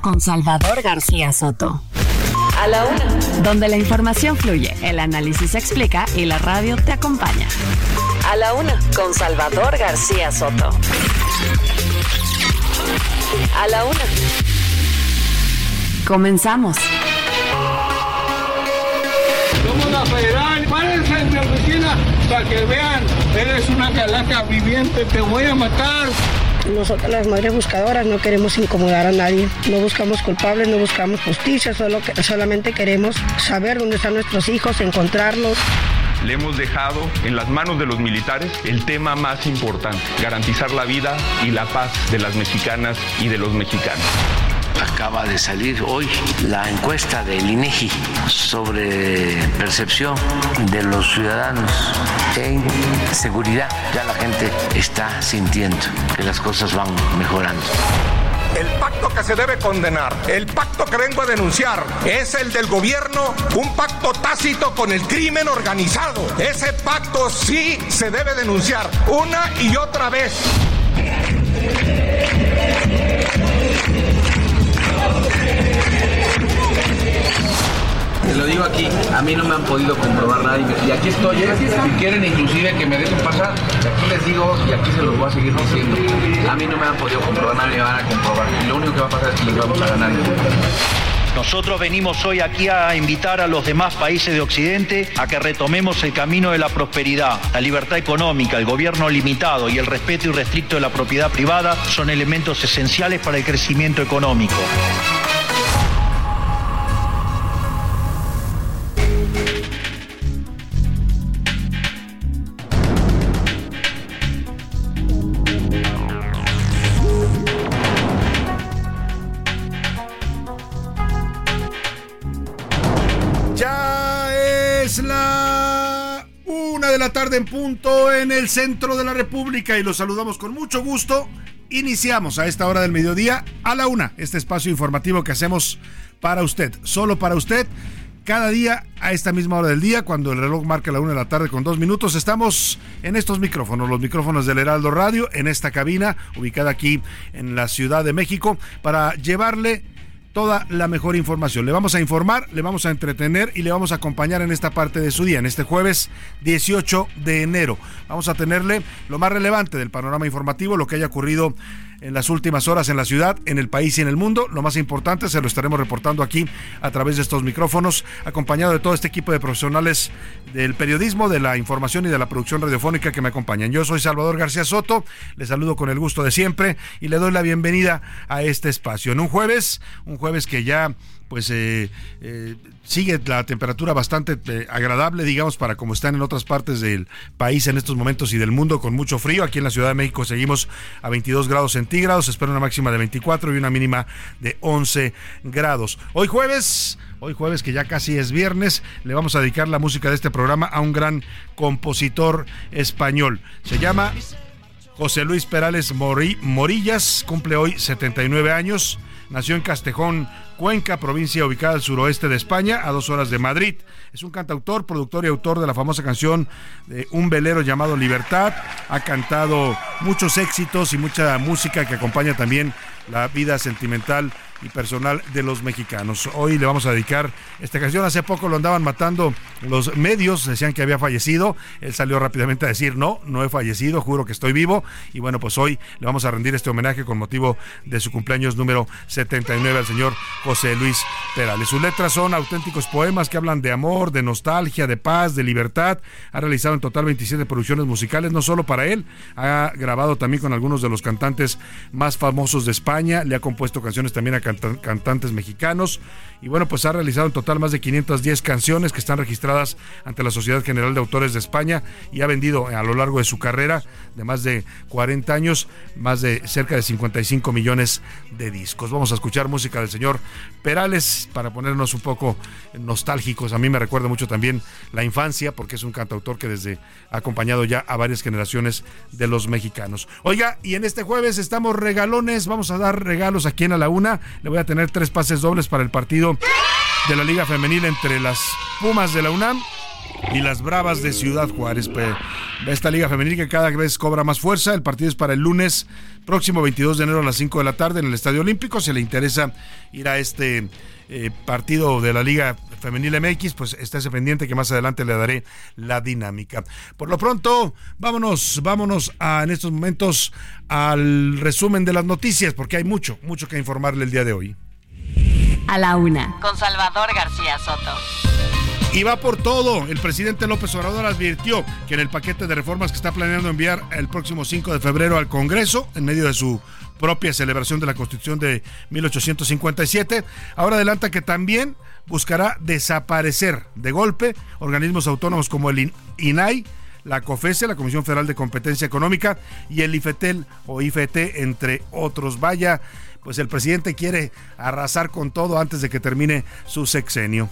con Salvador García Soto. A la una. Donde la información fluye, el análisis se explica y la radio te acompaña. A la una con Salvador García Soto. A la una. Comenzamos. Somos la federal, párense en mi oficina para que vean, eres una calaca viviente, te voy a matar. Nosotras las madres buscadoras no queremos incomodar a nadie, no buscamos culpables, no buscamos justicia, solo solamente queremos saber dónde están nuestros hijos, encontrarlos. Le hemos dejado en las manos de los militares el tema más importante, garantizar la vida y la paz de las mexicanas y de los mexicanos. Acaba de salir hoy la encuesta del INEGI sobre percepción de los ciudadanos en seguridad. Ya la gente está sintiendo que las cosas van mejorando. El pacto que se debe condenar, el pacto que vengo a denunciar, es el del gobierno, un pacto tácito con el crimen organizado. Ese pacto sí se debe denunciar una y otra vez. Te lo digo aquí, a mí no me han podido comprobar nada y aquí estoy, ¿eh? si quieren inclusive que me dejen pasar, aquí les digo y aquí se los voy a seguir diciendo, a mí no me han podido comprobar nada me van a comprobar, y lo único que va a pasar es que les vamos a ganar. Nosotros venimos hoy aquí a invitar a los demás países de Occidente a que retomemos el camino de la prosperidad. La libertad económica, el gobierno limitado y el respeto irrestricto de la propiedad privada son elementos esenciales para el crecimiento económico. En punto en el centro de la República y los saludamos con mucho gusto. Iniciamos a esta hora del mediodía a la una este espacio informativo que hacemos para usted, solo para usted. Cada día a esta misma hora del día, cuando el reloj marca la una de la tarde con dos minutos, estamos en estos micrófonos, los micrófonos del Heraldo Radio, en esta cabina ubicada aquí en la Ciudad de México, para llevarle toda la mejor información. Le vamos a informar, le vamos a entretener y le vamos a acompañar en esta parte de su día, en este jueves 18 de enero. Vamos a tenerle lo más relevante del panorama informativo, lo que haya ocurrido en las últimas horas en la ciudad, en el país y en el mundo. Lo más importante se lo estaremos reportando aquí a través de estos micrófonos, acompañado de todo este equipo de profesionales del periodismo, de la información y de la producción radiofónica que me acompañan. Yo soy Salvador García Soto, le saludo con el gusto de siempre y le doy la bienvenida a este espacio. En un jueves, un jueves que ya pues eh, eh, sigue la temperatura bastante eh, agradable, digamos, para como están en otras partes del país en estos momentos y del mundo con mucho frío. Aquí en la Ciudad de México seguimos a 22 grados centígrados, espera una máxima de 24 y una mínima de 11 grados. Hoy jueves, hoy jueves que ya casi es viernes, le vamos a dedicar la música de este programa a un gran compositor español. Se llama José Luis Perales Morillas, cumple hoy 79 años. Nació en Castejón, Cuenca, provincia ubicada al suroeste de España, a dos horas de Madrid. Es un cantautor, productor y autor de la famosa canción de Un velero llamado Libertad. Ha cantado muchos éxitos y mucha música que acompaña también la vida sentimental y personal de los mexicanos. Hoy le vamos a dedicar esta canción. Hace poco lo andaban matando los medios, decían que había fallecido. Él salió rápidamente a decir, no, no he fallecido, juro que estoy vivo. Y bueno, pues hoy le vamos a rendir este homenaje con motivo de su cumpleaños número 79 al señor José Luis Perales. Sus letras son auténticos poemas que hablan de amor, de nostalgia, de paz, de libertad. Ha realizado en total 27 producciones musicales, no solo para él, ha grabado también con algunos de los cantantes más famosos de España, le ha compuesto canciones también a cantantes mexicanos y bueno, pues ha realizado en total más de 510 canciones que están registradas ante la Sociedad General de Autores de España y ha vendido a lo largo de su carrera de más de 40 años más de cerca de 55 millones de discos. Vamos a escuchar música del señor Perales para ponernos un poco nostálgicos. A mí me recuerda mucho también la infancia porque es un cantautor que desde ha acompañado ya a varias generaciones de los mexicanos. Oiga, y en este jueves estamos regalones, vamos a dar regalos aquí en a la una. Le voy a tener tres pases dobles para el partido de la Liga Femenil entre las Pumas de la UNAM y las Bravas de Ciudad Juárez. Esta Liga Femenil que cada vez cobra más fuerza. El partido es para el lunes próximo 22 de enero a las 5 de la tarde en el Estadio Olímpico. Si le interesa ir a este eh, partido de la Liga Femenil MX, pues estése pendiente que más adelante le daré la dinámica. Por lo pronto, vámonos, vámonos a, en estos momentos al resumen de las noticias, porque hay mucho, mucho que informarle el día de hoy. A la una. Con Salvador García Soto. Y va por todo. El presidente López Obrador advirtió que en el paquete de reformas que está planeando enviar el próximo 5 de febrero al Congreso, en medio de su propia celebración de la Constitución de 1857, ahora adelanta que también buscará desaparecer de golpe organismos autónomos como el INAI, la COFESE, la Comisión Federal de Competencia Económica, y el IFETEL o IFET, entre otros. Vaya pues el presidente quiere arrasar con todo antes de que termine su sexenio.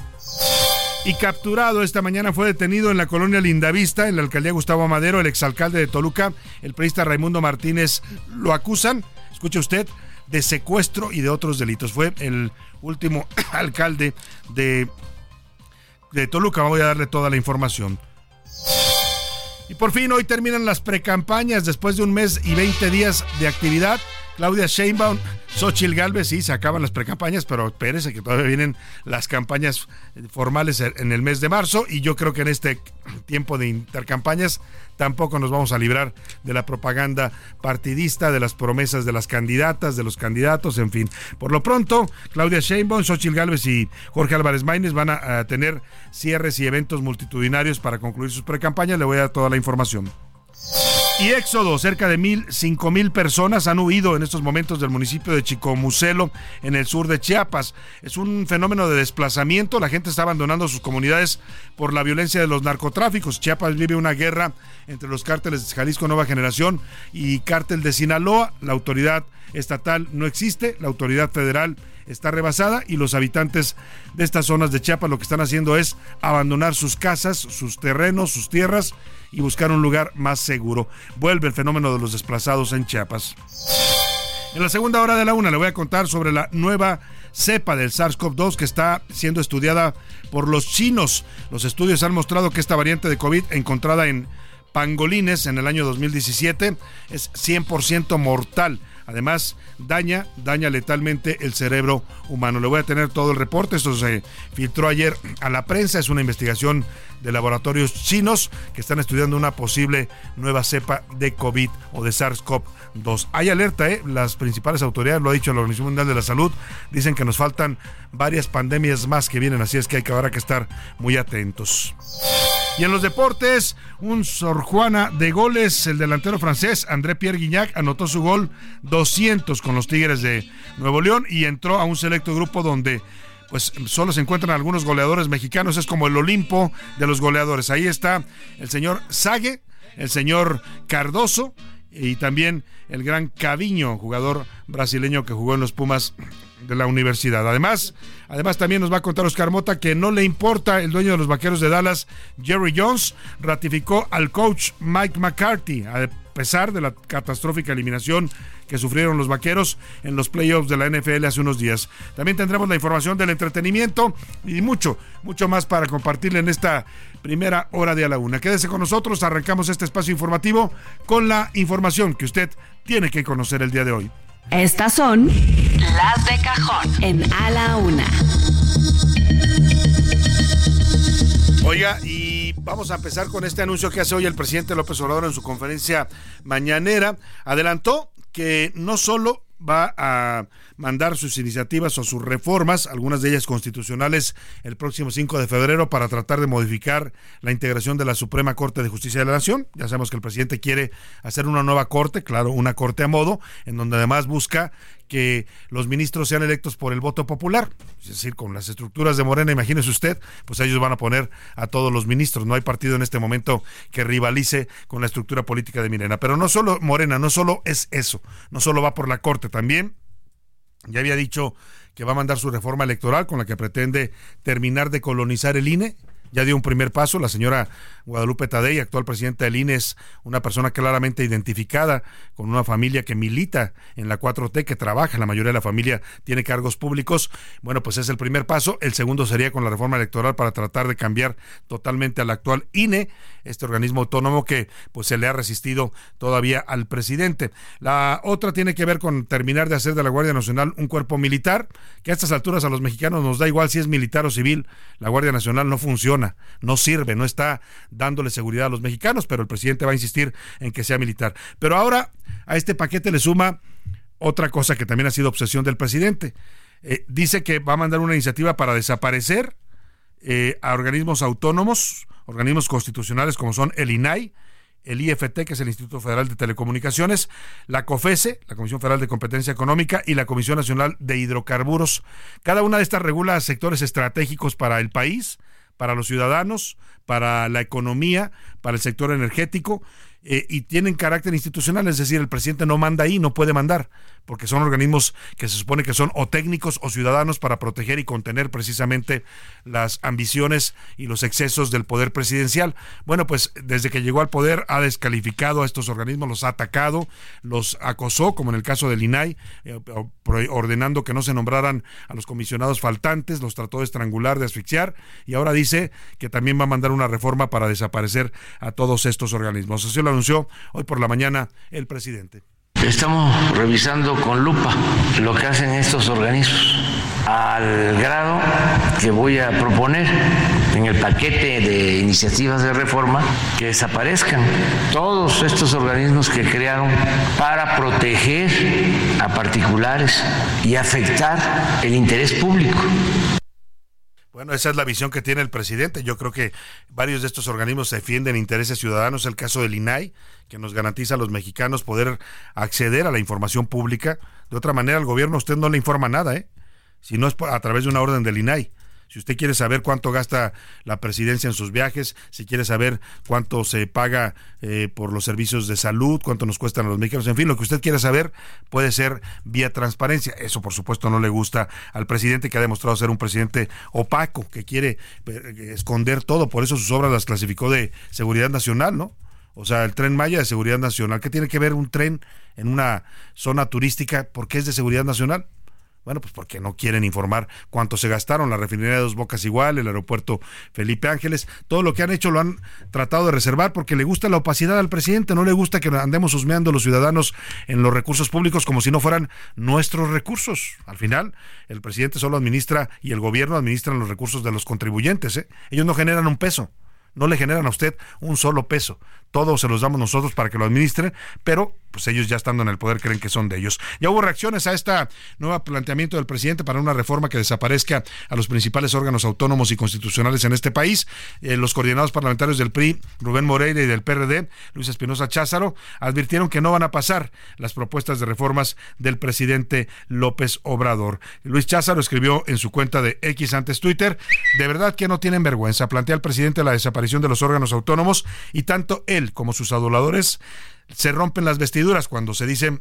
Y capturado esta mañana fue detenido en la colonia Lindavista, en la alcaldía Gustavo Madero, el exalcalde de Toluca, el periodista Raimundo Martínez, lo acusan, escuche usted, de secuestro y de otros delitos. Fue el último alcalde de, de Toluca. Voy a darle toda la información. Y por fin hoy terminan las precampañas después de un mes y 20 días de actividad. Claudia Sheinbaum Xochitl Galvez, sí, se acaban las precampañas, pero espérese que todavía vienen las campañas formales en el mes de marzo y yo creo que en este tiempo de intercampañas tampoco nos vamos a librar de la propaganda partidista, de las promesas de las candidatas, de los candidatos, en fin. Por lo pronto, Claudia Sheinbaum, Xochitl Galvez y Jorge Álvarez Maínez van a, a tener cierres y eventos multitudinarios para concluir sus precampañas. Le voy a dar toda la información. Y éxodo, cerca de mil, cinco mil personas han huido en estos momentos del municipio de Chicomucelo, en el sur de Chiapas. Es un fenómeno de desplazamiento, la gente está abandonando sus comunidades por la violencia de los narcotráficos. Chiapas vive una guerra entre los cárteles de Jalisco Nueva Generación y cártel de Sinaloa. La autoridad estatal no existe, la autoridad federal está rebasada y los habitantes de estas zonas de Chiapas lo que están haciendo es abandonar sus casas, sus terrenos, sus tierras y buscar un lugar más seguro. Vuelve el fenómeno de los desplazados en Chiapas. En la segunda hora de la una le voy a contar sobre la nueva cepa del SARS-CoV-2 que está siendo estudiada por los chinos. Los estudios han mostrado que esta variante de COVID encontrada en pangolines en el año 2017 es 100% mortal Además, daña, daña letalmente el cerebro humano. Le voy a tener todo el reporte. Esto se filtró ayer a la prensa. Es una investigación de laboratorios chinos que están estudiando una posible nueva cepa de COVID o de SARS-CoV-2. Hay alerta, ¿eh? Las principales autoridades, lo ha dicho la Organización Mundial de la Salud, dicen que nos faltan varias pandemias más que vienen, así es que hay que habrá que estar muy atentos. Y en los deportes, un Sor Juana de goles, el delantero francés André Pierre Guignac anotó su gol 200 con los Tigres de Nuevo León y entró a un selecto grupo donde pues solo se encuentran algunos goleadores mexicanos, es como el Olimpo de los goleadores. Ahí está el señor Sague, el señor Cardoso y también el gran Caviño, jugador brasileño que jugó en los Pumas de la universidad. Además, además también nos va a contar Oscar Mota que no le importa el dueño de los vaqueros de Dallas, Jerry Jones, ratificó al coach Mike McCarthy, a pesar de la catastrófica eliminación que sufrieron los vaqueros en los playoffs de la NFL hace unos días. También tendremos la información del entretenimiento y mucho, mucho más para compartirle en esta primera hora de a la una. Quédese con nosotros, arrancamos este espacio informativo con la información que usted tiene que conocer el día de hoy. Estas son las de cajón en A la Una. Oiga, y vamos a empezar con este anuncio que hace hoy el presidente López Obrador en su conferencia mañanera. Adelantó que no solo va a mandar sus iniciativas o sus reformas, algunas de ellas constitucionales, el próximo 5 de febrero para tratar de modificar la integración de la Suprema Corte de Justicia de la Nación. Ya sabemos que el presidente quiere hacer una nueva corte, claro, una corte a modo, en donde además busca que los ministros sean electos por el voto popular. Es decir, con las estructuras de Morena, imagínese usted, pues ellos van a poner a todos los ministros. No hay partido en este momento que rivalice con la estructura política de Morena. Pero no solo Morena, no solo es eso, no solo va por la Corte, también ya había dicho que va a mandar su reforma electoral con la que pretende terminar de colonizar el INE ya dio un primer paso. La señora Guadalupe Tadei, actual presidenta del INE, es una persona claramente identificada con una familia que milita en la 4T, que trabaja, la mayoría de la familia tiene cargos públicos. Bueno, pues es el primer paso. El segundo sería con la reforma electoral para tratar de cambiar totalmente al actual INE, este organismo autónomo que pues se le ha resistido todavía al presidente. La otra tiene que ver con terminar de hacer de la Guardia Nacional un cuerpo militar, que a estas alturas a los mexicanos nos da igual si es militar o civil. La Guardia Nacional no funciona, no sirve, no está dándole seguridad a los mexicanos, pero el presidente va a insistir en que sea militar. Pero ahora a este paquete le suma otra cosa que también ha sido obsesión del presidente. Eh, dice que va a mandar una iniciativa para desaparecer eh, a organismos autónomos, organismos constitucionales como son el INAI, el IFT, que es el Instituto Federal de Telecomunicaciones, la COFESE, la Comisión Federal de Competencia Económica, y la Comisión Nacional de Hidrocarburos. Cada una de estas regula sectores estratégicos para el país, para los ciudadanos, para la economía, para el sector energético, eh, y tienen carácter institucional, es decir, el presidente no manda ahí, no puede mandar, porque son organismos que se supone que son o técnicos o ciudadanos para proteger y contener precisamente las ambiciones y los excesos del poder presidencial. Bueno, pues desde que llegó al poder ha descalificado a estos organismos, los ha atacado, los acosó, como en el caso del INAI, eh, ordenando que no se nombraran a los comisionados faltantes, los trató de estrangular, de asfixiar, y ahora dice que también va a mandar una reforma para desaparecer a todos estos organismos. Así lo anunció hoy por la mañana el presidente. Estamos revisando con lupa lo que hacen estos organismos al grado que voy a proponer en el paquete de iniciativas de reforma que desaparezcan todos estos organismos que crearon para proteger a particulares y afectar el interés público. Bueno, esa es la visión que tiene el presidente. Yo creo que varios de estos organismos defienden intereses ciudadanos. El caso del INAI, que nos garantiza a los mexicanos poder acceder a la información pública. De otra manera, al gobierno usted no le informa nada, ¿eh? Si no es a través de una orden del INAI. Si usted quiere saber cuánto gasta la presidencia en sus viajes, si quiere saber cuánto se paga eh, por los servicios de salud, cuánto nos cuestan a los mexicanos, en fin, lo que usted quiera saber puede ser vía transparencia. Eso, por supuesto, no le gusta al presidente que ha demostrado ser un presidente opaco, que quiere eh, esconder todo. Por eso sus obras las clasificó de seguridad nacional, ¿no? O sea, el tren Maya de seguridad nacional. ¿Qué tiene que ver un tren en una zona turística? porque es de seguridad nacional? Bueno, pues porque no quieren informar cuánto se gastaron, la refinería de Dos Bocas igual, el aeropuerto Felipe Ángeles, todo lo que han hecho lo han tratado de reservar porque le gusta la opacidad al presidente, no le gusta que andemos husmeando los ciudadanos en los recursos públicos como si no fueran nuestros recursos. Al final, el presidente solo administra y el gobierno administran los recursos de los contribuyentes, ¿eh? ellos no generan un peso no le generan a usted un solo peso. Todos se los damos nosotros para que lo administren, pero pues ellos ya estando en el poder creen que son de ellos. Ya hubo reacciones a este nuevo planteamiento del presidente para una reforma que desaparezca a los principales órganos autónomos y constitucionales en este país. Eh, los coordinados parlamentarios del PRI, Rubén Moreira y del PRD, Luis Espinosa Cházaro, advirtieron que no van a pasar las propuestas de reformas del presidente López Obrador. Luis Cházaro escribió en su cuenta de X antes Twitter, de verdad que no tienen vergüenza, plantea al presidente la desaparición de los órganos autónomos y tanto él como sus aduladores se rompen las vestiduras cuando se dice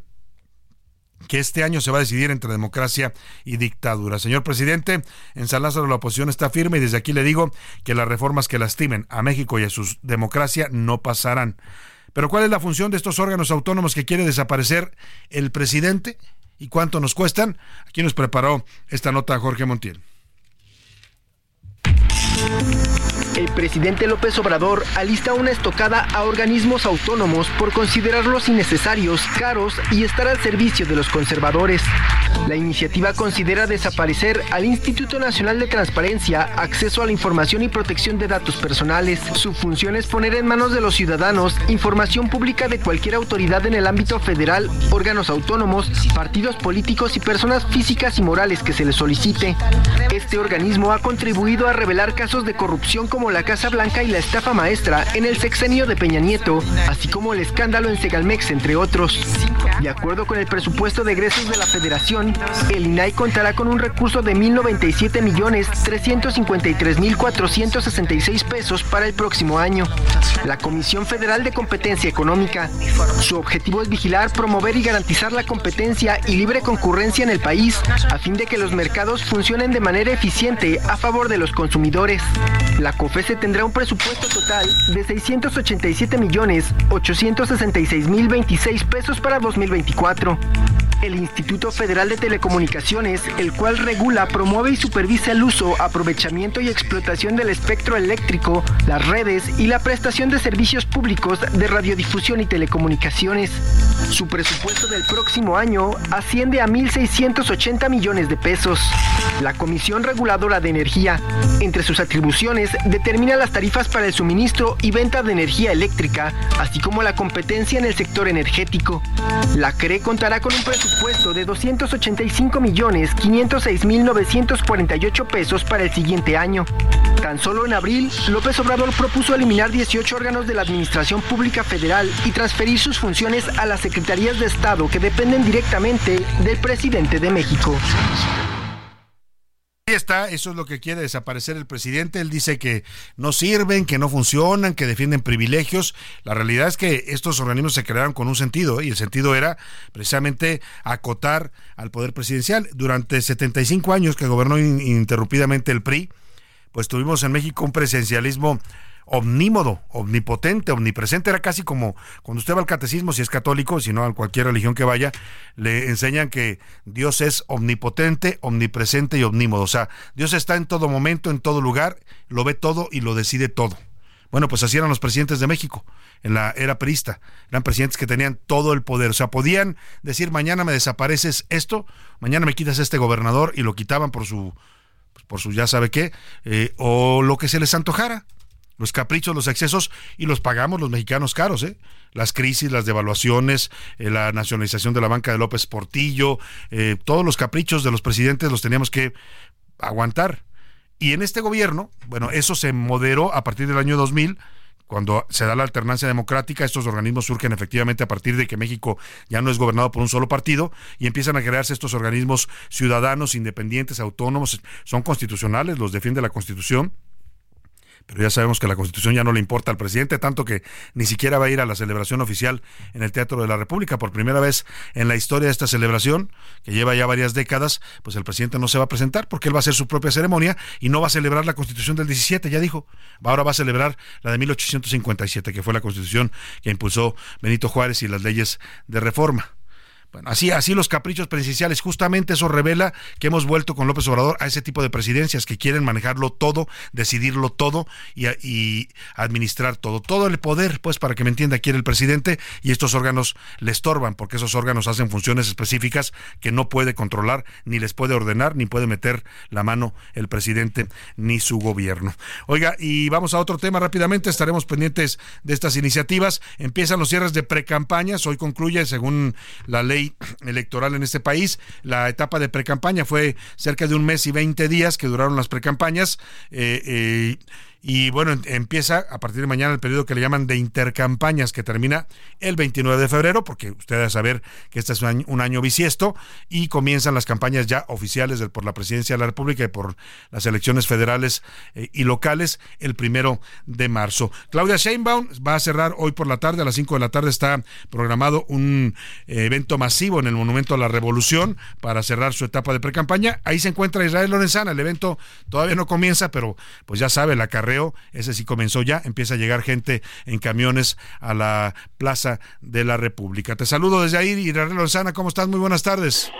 que este año se va a decidir entre democracia y dictadura. Señor presidente, en San Lázaro la oposición está firme y desde aquí le digo que las reformas que lastimen a México y a su democracia no pasarán. Pero ¿cuál es la función de estos órganos autónomos que quiere desaparecer el presidente? ¿Y cuánto nos cuestan? Aquí nos preparó esta nota Jorge Montiel. El presidente López Obrador alista una estocada a organismos autónomos por considerarlos innecesarios, caros y estar al servicio de los conservadores. La iniciativa considera desaparecer al Instituto Nacional de Transparencia, Acceso a la Información y Protección de Datos Personales. Su función es poner en manos de los ciudadanos información pública de cualquier autoridad en el ámbito federal, órganos autónomos, partidos políticos y personas físicas y morales que se les solicite. Este organismo ha contribuido a revelar casos de corrupción como la Casa Blanca y la estafa maestra en el sexenio de Peña Nieto, así como el escándalo en Segalmex, entre otros. De acuerdo con el presupuesto de egresos de la Federación, el INAI contará con un recurso de 1.097 millones 353 mil 466 pesos para el próximo año. La Comisión Federal de Competencia Económica. Su objetivo es vigilar, promover y garantizar la competencia y libre concurrencia en el país a fin de que los mercados funcionen de manera eficiente a favor de los consumidores. La COFESE tendrá un presupuesto total de 687 millones 866 mil 26 pesos para 2024. El Instituto Federal de Telecomunicaciones, el cual regula, promueve y supervisa el uso, aprovechamiento y explotación del espectro eléctrico, las redes y la prestación de servicios públicos de radiodifusión y telecomunicaciones. Su presupuesto del próximo año asciende a 1.680 millones de pesos. La Comisión Reguladora de Energía, entre sus atribuciones, determina las tarifas para el suministro y venta de energía eléctrica, así como la competencia en el sector energético. La CRE contará con un presupuesto de 285 millones 506 mil 948 pesos para el siguiente año. Tan solo en abril, López Obrador propuso eliminar 18 órganos de la Administración Pública Federal y transferir sus funciones a las secretarías de Estado que dependen directamente del presidente de México. Ahí está, eso es lo que quiere desaparecer el presidente. Él dice que no sirven, que no funcionan, que defienden privilegios. La realidad es que estos organismos se crearon con un sentido, y el sentido era precisamente acotar al poder presidencial. Durante 75 años que gobernó ininterrumpidamente el PRI, pues tuvimos en México un presidencialismo omnímodo, omnipotente, omnipresente. Era casi como cuando usted va al catecismo, si es católico, si no a cualquier religión que vaya, le enseñan que Dios es omnipotente, omnipresente y omnímodo. O sea, Dios está en todo momento, en todo lugar, lo ve todo y lo decide todo. Bueno, pues así eran los presidentes de México en la era perista. Eran presidentes que tenían todo el poder. O sea, podían decir, mañana me desapareces esto, mañana me quitas este gobernador y lo quitaban por su, por su ya sabe qué, eh, o lo que se les antojara los caprichos, los excesos, y los pagamos los mexicanos caros, ¿eh? Las crisis, las devaluaciones, eh, la nacionalización de la banca de López Portillo, eh, todos los caprichos de los presidentes los teníamos que aguantar. Y en este gobierno, bueno, eso se moderó a partir del año 2000, cuando se da la alternancia democrática, estos organismos surgen efectivamente a partir de que México ya no es gobernado por un solo partido y empiezan a crearse estos organismos ciudadanos, independientes, autónomos, son constitucionales, los defiende la Constitución pero ya sabemos que la Constitución ya no le importa al presidente, tanto que ni siquiera va a ir a la celebración oficial en el Teatro de la República. Por primera vez en la historia de esta celebración, que lleva ya varias décadas, pues el presidente no se va a presentar porque él va a hacer su propia ceremonia y no va a celebrar la Constitución del 17, ya dijo. Ahora va a celebrar la de 1857, que fue la Constitución que impulsó Benito Juárez y las leyes de reforma. Bueno, así, así los caprichos presidenciales, justamente eso revela que hemos vuelto con López Obrador a ese tipo de presidencias que quieren manejarlo todo, decidirlo todo y, administrar todo. Todo el poder, pues para que me entienda, quiere el presidente y estos órganos le estorban porque esos órganos hacen funciones específicas que no puede controlar, ni les puede ordenar, ni puede meter la mano el presidente ni su gobierno. Oiga, y vamos a otro tema rápidamente, estaremos pendientes de estas iniciativas. Empiezan los cierres de precampañas, hoy concluye según la ley electoral en este país. La etapa de precampaña fue cerca de un mes y 20 días que duraron las precampañas. Eh, eh, y bueno, empieza a partir de mañana el periodo que le llaman de intercampañas, que termina el 29 de febrero, porque usted debe saber que este es un año, bisiesto, y comienzan las campañas ya oficiales por la presidencia de la República y por las elecciones federales eh, y locales el primero de marzo. Claudia Sheinbaum va a cerrar hoy por la tarde, a las 5 de la tarde está programado un eh, evento masivo en el Monumento a la Revolución para cerrar su etapa de precampaña. Ahí se encuentra Israel Lorenzana, el evento todavía no comienza, pero pues ya sabe, la carrera ese sí comenzó ya, empieza a llegar gente en camiones a la Plaza de la República. Te saludo desde ahí, Israel Lozana, ¿cómo estás? Muy buenas tardes.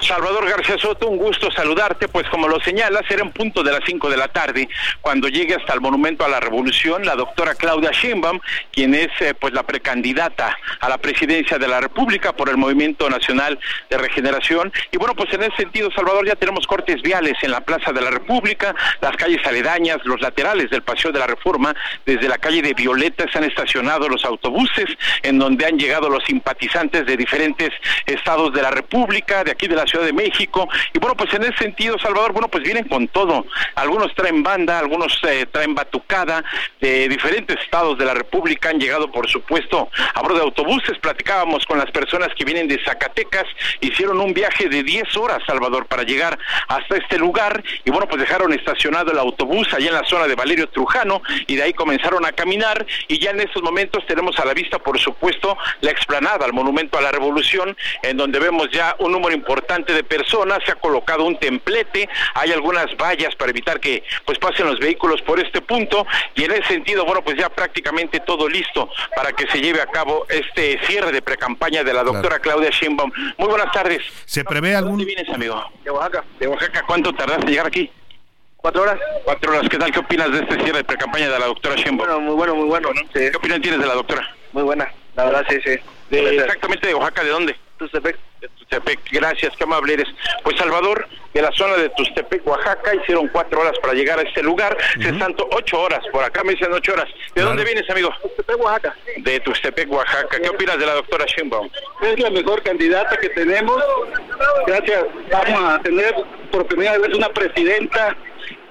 Salvador García Soto, un gusto saludarte, pues como lo señalas, era en punto de las 5 de la tarde cuando llegue hasta el Monumento a la Revolución la doctora Claudia Sheinbaum, quien es eh, pues la precandidata a la presidencia de la República por el Movimiento Nacional de Regeneración. Y bueno, pues en ese sentido, Salvador, ya tenemos cortes viales en la Plaza de la República, las calles aledañas, los laterales del Paseo de la Reforma, desde la calle de Violeta se han estacionado los autobuses en donde han llegado los simpatizantes de diferentes estados de la República, de aquí de la Ciudad de México. Y bueno, pues en ese sentido, Salvador, bueno, pues vienen con todo. Algunos traen banda, algunos eh, traen batucada de diferentes estados de la República. Han llegado, por supuesto, a bordo de autobuses. Platicábamos con las personas que vienen de Zacatecas. Hicieron un viaje de 10 horas, Salvador, para llegar hasta este lugar. Y bueno, pues dejaron estacionado el autobús allá en la zona de Valerio Trujano y de ahí comenzaron a caminar. Y ya en estos momentos tenemos a la vista, por supuesto, la explanada, el Monumento a la Revolución, en donde vemos ya un número importante de personas, se ha colocado un templete, hay algunas vallas para evitar que pues pasen los vehículos por este punto y en ese sentido, bueno, pues ya prácticamente todo listo para que se lleve a cabo este cierre de precampaña de la doctora Claudia Sheinbaum. Muy buenas tardes. ¿Se prevé algún... ¿Dónde vienes, amigo? De Oaxaca. ¿De Oaxaca cuánto tardaste en llegar aquí? Cuatro horas. Cuatro horas. ¿Qué tal? ¿Qué opinas de este cierre de precampaña de la doctora Sheinbaum? Bueno, muy bueno, muy bueno. ¿Qué opinión tienes de la doctora? Muy buena, la verdad, sí, sí. De, exactamente de Oaxaca, ¿de dónde? Tustepec. De Tustepec, gracias, qué amable eres. Pues Salvador, de la zona de Tustepec, Oaxaca, hicieron cuatro horas para llegar a este lugar, se tanto ocho horas, por acá me dicen ocho horas. ¿De dónde vienes, amigo? Tustepec, Oaxaca. De Tustepec, Oaxaca. ¿Qué opinas de la doctora Sheinbaum? Es la mejor candidata que tenemos. Gracias, vamos a tener por primera vez una presidenta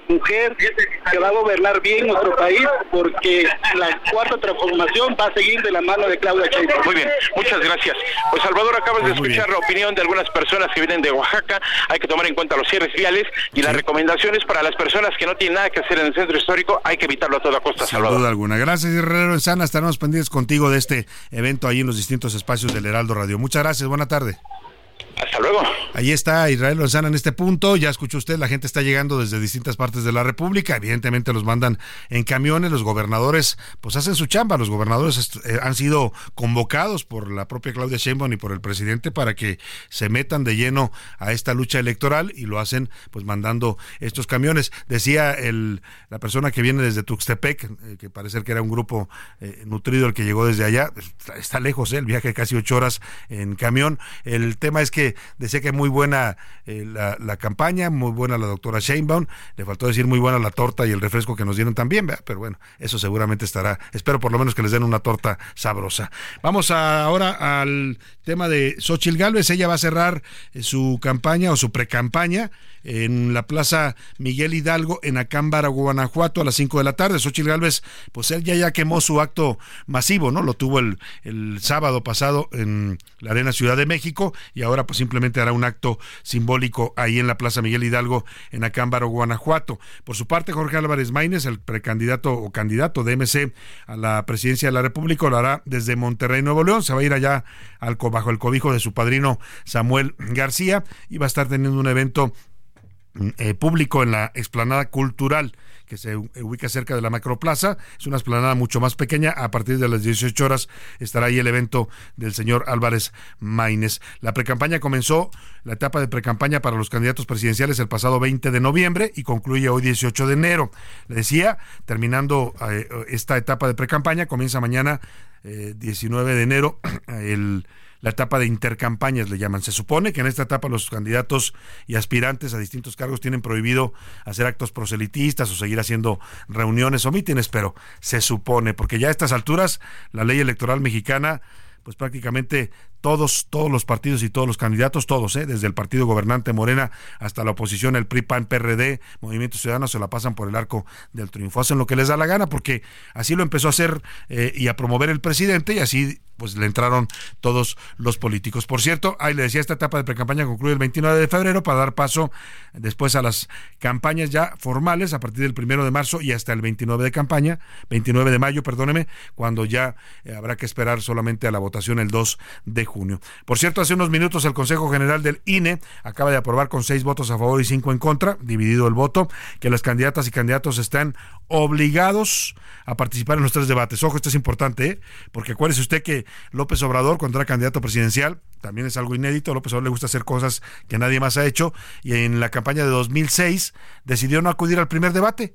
mujer que va a gobernar bien nuestro país porque la cuarta transformación va a seguir de la mano de Claudia Sheinbaum. Muy bien, muchas gracias. Pues Salvador, acabas de escuchar la opinión de algunas personas que vienen de Oaxaca. Hay que tomar en cuenta los cierres viales y las recomendaciones para las personas que no tienen nada que hacer en el centro histórico. Hay que evitarlo a toda costa, Sin Salvador. duda alguna. Gracias, Herrero Sana. Estaremos pendientes contigo de este evento ahí en los distintos espacios del Heraldo Radio. Muchas gracias. Buena tarde. Hasta luego. Ahí está Israel Lozana en este punto. Ya escuchó usted, la gente está llegando desde distintas partes de la República. Evidentemente los mandan en camiones. Los gobernadores, pues hacen su chamba. Los gobernadores eh, han sido convocados por la propia Claudia Sheinbaum y por el presidente para que se metan de lleno a esta lucha electoral y lo hacen, pues mandando estos camiones. Decía el, la persona que viene desde Tuxtepec, eh, que parece que era un grupo eh, nutrido el que llegó desde allá. Está, lejos, el viaje casi ocho horas en camión. El tema es que decía que muy buena eh, la, campaña, muy buena la doctora Sheinbaum, le faltó decir muy buena la torta y el refresco que nos dieron también, ¿verdad? pero bueno, eso seguramente estará, espero por lo menos que les den una torta sabrosa. Vamos ahora al tema de Xochil Gálvez, ella va a cerrar eh, su campaña o su precampaña en la Plaza Miguel Hidalgo en Acámbara, Guanajuato a las 5 de la tarde. Xochil Gálvez, pues él ya, ya quemó su acto masivo, ¿no? Lo tuvo el, el sábado pasado en la Arena Ciudad de México y ahora pues simplemente hará un acto simbólico ahí en la Plaza Miguel Hidalgo en Acámbaro, Guanajuato. Por su parte, Jorge Álvarez Maínez, el precandidato o candidato de MC a la presidencia de la República, lo hará desde Monterrey, Nuevo León. Se va a ir allá al, bajo el cobijo de su padrino Samuel García y va a estar teniendo un evento eh, público en la explanada cultural que se ubica cerca de la Macroplaza. Es una esplanada mucho más pequeña. A partir de las 18 horas estará ahí el evento del señor Álvarez Maínez. La precampaña comenzó, la etapa de precampaña para los candidatos presidenciales el pasado 20 de noviembre y concluye hoy 18 de enero. Le decía, terminando eh, esta etapa de precampaña, comienza mañana eh, 19 de enero el la etapa de intercampañas le llaman. Se supone que en esta etapa los candidatos y aspirantes a distintos cargos tienen prohibido hacer actos proselitistas o seguir haciendo reuniones o mítines, pero se supone, porque ya a estas alturas la ley electoral mexicana pues prácticamente todos, todos los partidos y todos los candidatos, todos, ¿eh? desde el partido gobernante Morena hasta la oposición, el PRI, PAN, PRD, Movimiento Ciudadano, se la pasan por el arco del triunfo. Hacen lo que les da la gana porque así lo empezó a hacer eh, y a promover el presidente y así pues le entraron todos los políticos. Por cierto, ahí le decía, esta etapa de precampaña concluye el 29 de febrero para dar paso después a las campañas ya formales a partir del primero de marzo y hasta el 29 de campaña, 29 de mayo, perdóneme, cuando ya eh, habrá que esperar solamente a la votación el 2 de junio. Por cierto, hace unos minutos el Consejo General del INE acaba de aprobar con seis votos a favor y cinco en contra, dividido el voto, que las candidatas y candidatos están obligados a participar en los tres debates. Ojo, esto es importante, ¿eh? porque acuérdese usted que López Obrador, cuando era candidato presidencial, también es algo inédito. López Obrador le gusta hacer cosas que nadie más ha hecho y en la campaña de 2006 decidió no acudir al primer debate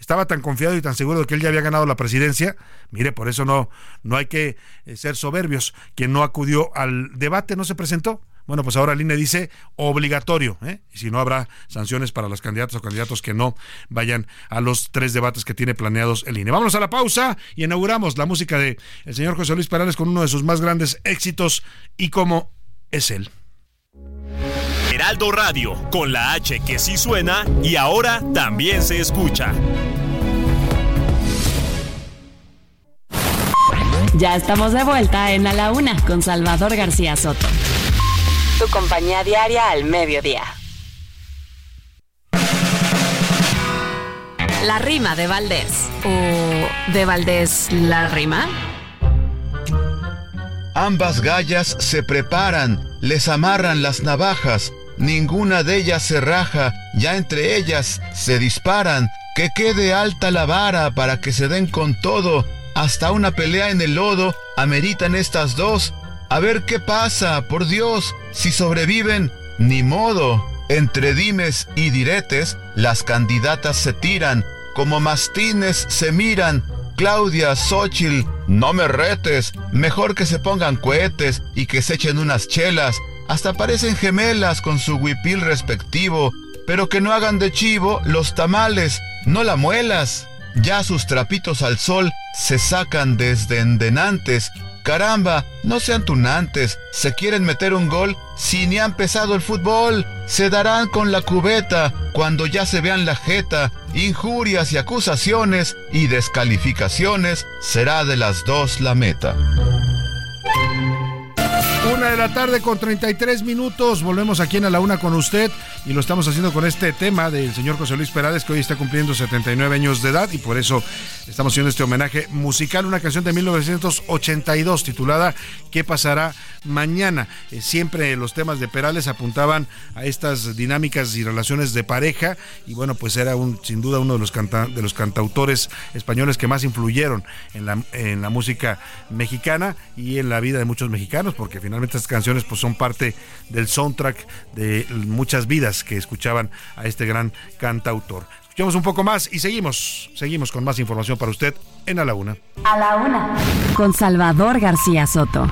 estaba tan confiado y tan seguro de que él ya había ganado la presidencia. Mire, por eso no, no hay que eh, ser soberbios. Quien no acudió al debate no se presentó. Bueno, pues ahora el INE dice obligatorio, ¿eh? y si no habrá sanciones para los candidatos o candidatos que no vayan a los tres debates que tiene planeados el INE. Vamos a la pausa y inauguramos la música de el señor José Luis Perales con uno de sus más grandes éxitos y cómo es él. Heraldo Radio, con la H que sí suena y ahora también se escucha. Ya estamos de vuelta en A la Una con Salvador García Soto. Tu compañía diaria al mediodía. La rima de Valdés. ¿O de Valdés la rima? Ambas gallas se preparan, les amarran las navajas, ninguna de ellas se raja, ya entre ellas se disparan, que quede alta la vara para que se den con todo, hasta una pelea en el lodo ameritan estas dos. A ver qué pasa, por Dios, si sobreviven, ni modo. Entre dimes y diretes, las candidatas se tiran, como mastines se miran. Claudia, Xochitl, no me retes, mejor que se pongan cohetes y que se echen unas chelas. Hasta parecen gemelas con su huipil respectivo, pero que no hagan de chivo los tamales, no la muelas. Ya sus trapitos al sol se sacan desde endenantes. Caramba, no sean tunantes. Se quieren meter un gol si ni ha empezado el fútbol. Se darán con la cubeta cuando ya se vean la jeta. Injurias y acusaciones y descalificaciones será de las dos la meta. Una de la tarde con 33 minutos. Volvemos aquí en A la Una con usted y lo estamos haciendo con este tema del señor José Luis Perales que hoy está cumpliendo 79 años de edad y por eso estamos haciendo este homenaje musical, una canción de 1982 titulada ¿Qué pasará mañana? Eh, siempre los temas de Perales apuntaban a estas dinámicas y relaciones de pareja y bueno, pues era un, sin duda uno de los, de los cantautores españoles que más influyeron en la, en la música mexicana y en la vida de muchos mexicanos porque finalmente estas canciones pues son parte del soundtrack de muchas vidas que escuchaban a este gran cantautor. Escuchamos un poco más y seguimos, seguimos con más información para usted en A la Una. A la Una. Con Salvador García Soto.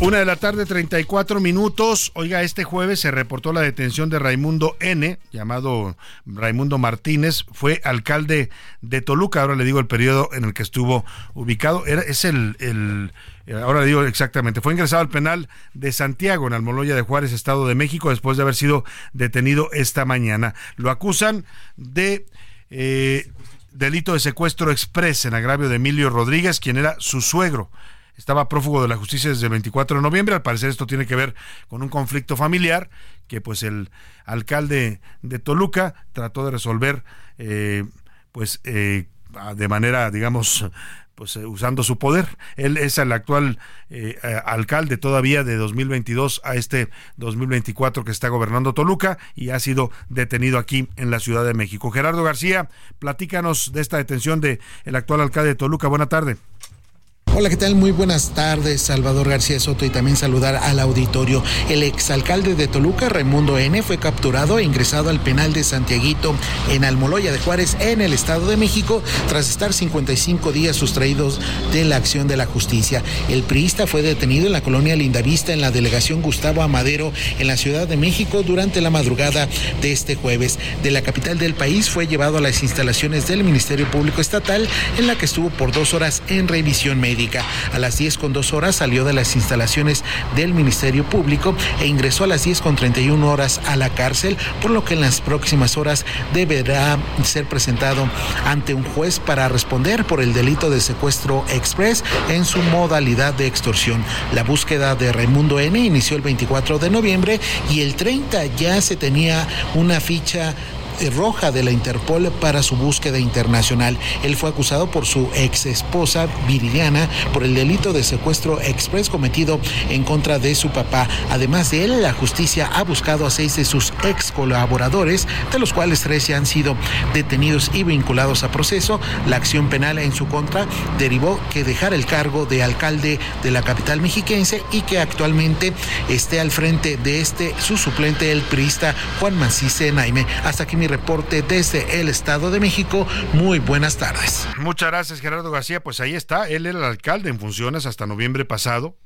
Una de la tarde, 34 minutos. Oiga, este jueves se reportó la detención de Raimundo N., llamado Raimundo Martínez. Fue alcalde de Toluca. Ahora le digo el periodo en el que estuvo ubicado. Es el, el ahora le digo exactamente. Fue ingresado al penal de Santiago, en Almoloya de Juárez, Estado de México, después de haber sido detenido esta mañana. Lo acusan de. Eh, delito de secuestro express en agravio de Emilio Rodríguez, quien era su suegro estaba prófugo de la justicia desde el 24 de noviembre. Al parecer esto tiene que ver con un conflicto familiar que pues el alcalde de Toluca trató de resolver eh, pues eh, de manera digamos pues eh, usando su poder. Él es el actual alcalde todavía de 2022 a este 2024 que está gobernando Toluca y ha sido detenido aquí en la Ciudad de México. Gerardo García, platícanos de esta detención de el actual alcalde de Toluca. Buena tarde. Hola, ¿qué tal? Muy buenas tardes, Salvador García Soto, y también saludar al auditorio. El exalcalde de Toluca, Raimundo N., fue capturado e ingresado al penal de Santiaguito en Almoloya de Juárez, en el Estado de México, tras estar 55 días sustraídos de la acción de la justicia. El priista fue detenido en la colonia Lindavista, en la delegación Gustavo Amadero, en la Ciudad de México, durante la madrugada de este jueves. De la capital del país fue llevado a las instalaciones del Ministerio Público Estatal, en la que estuvo por dos horas en revisión médica. A las 10 con 2 horas salió de las instalaciones del Ministerio Público e ingresó a las 10 con 31 horas a la cárcel, por lo que en las próximas horas deberá ser presentado ante un juez para responder por el delito de secuestro express en su modalidad de extorsión. La búsqueda de Raimundo N inició el 24 de noviembre y el 30 ya se tenía una ficha roja de la Interpol para su búsqueda internacional. Él fue acusado por su ex esposa Viridiana por el delito de secuestro express cometido en contra de su papá. Además de él, la justicia ha buscado a seis de sus ex colaboradores, de los cuales tres ya han sido detenidos y vinculados a proceso. La acción penal en su contra derivó que dejara el cargo de alcalde de la capital mexiquense y que actualmente esté al frente de este su suplente, el priista Juan Mancice Naime. Hasta aquí mi reporte desde el Estado de México. Muy buenas tardes. Muchas gracias, Gerardo García. Pues ahí está. Él era el alcalde en funciones hasta noviembre pasado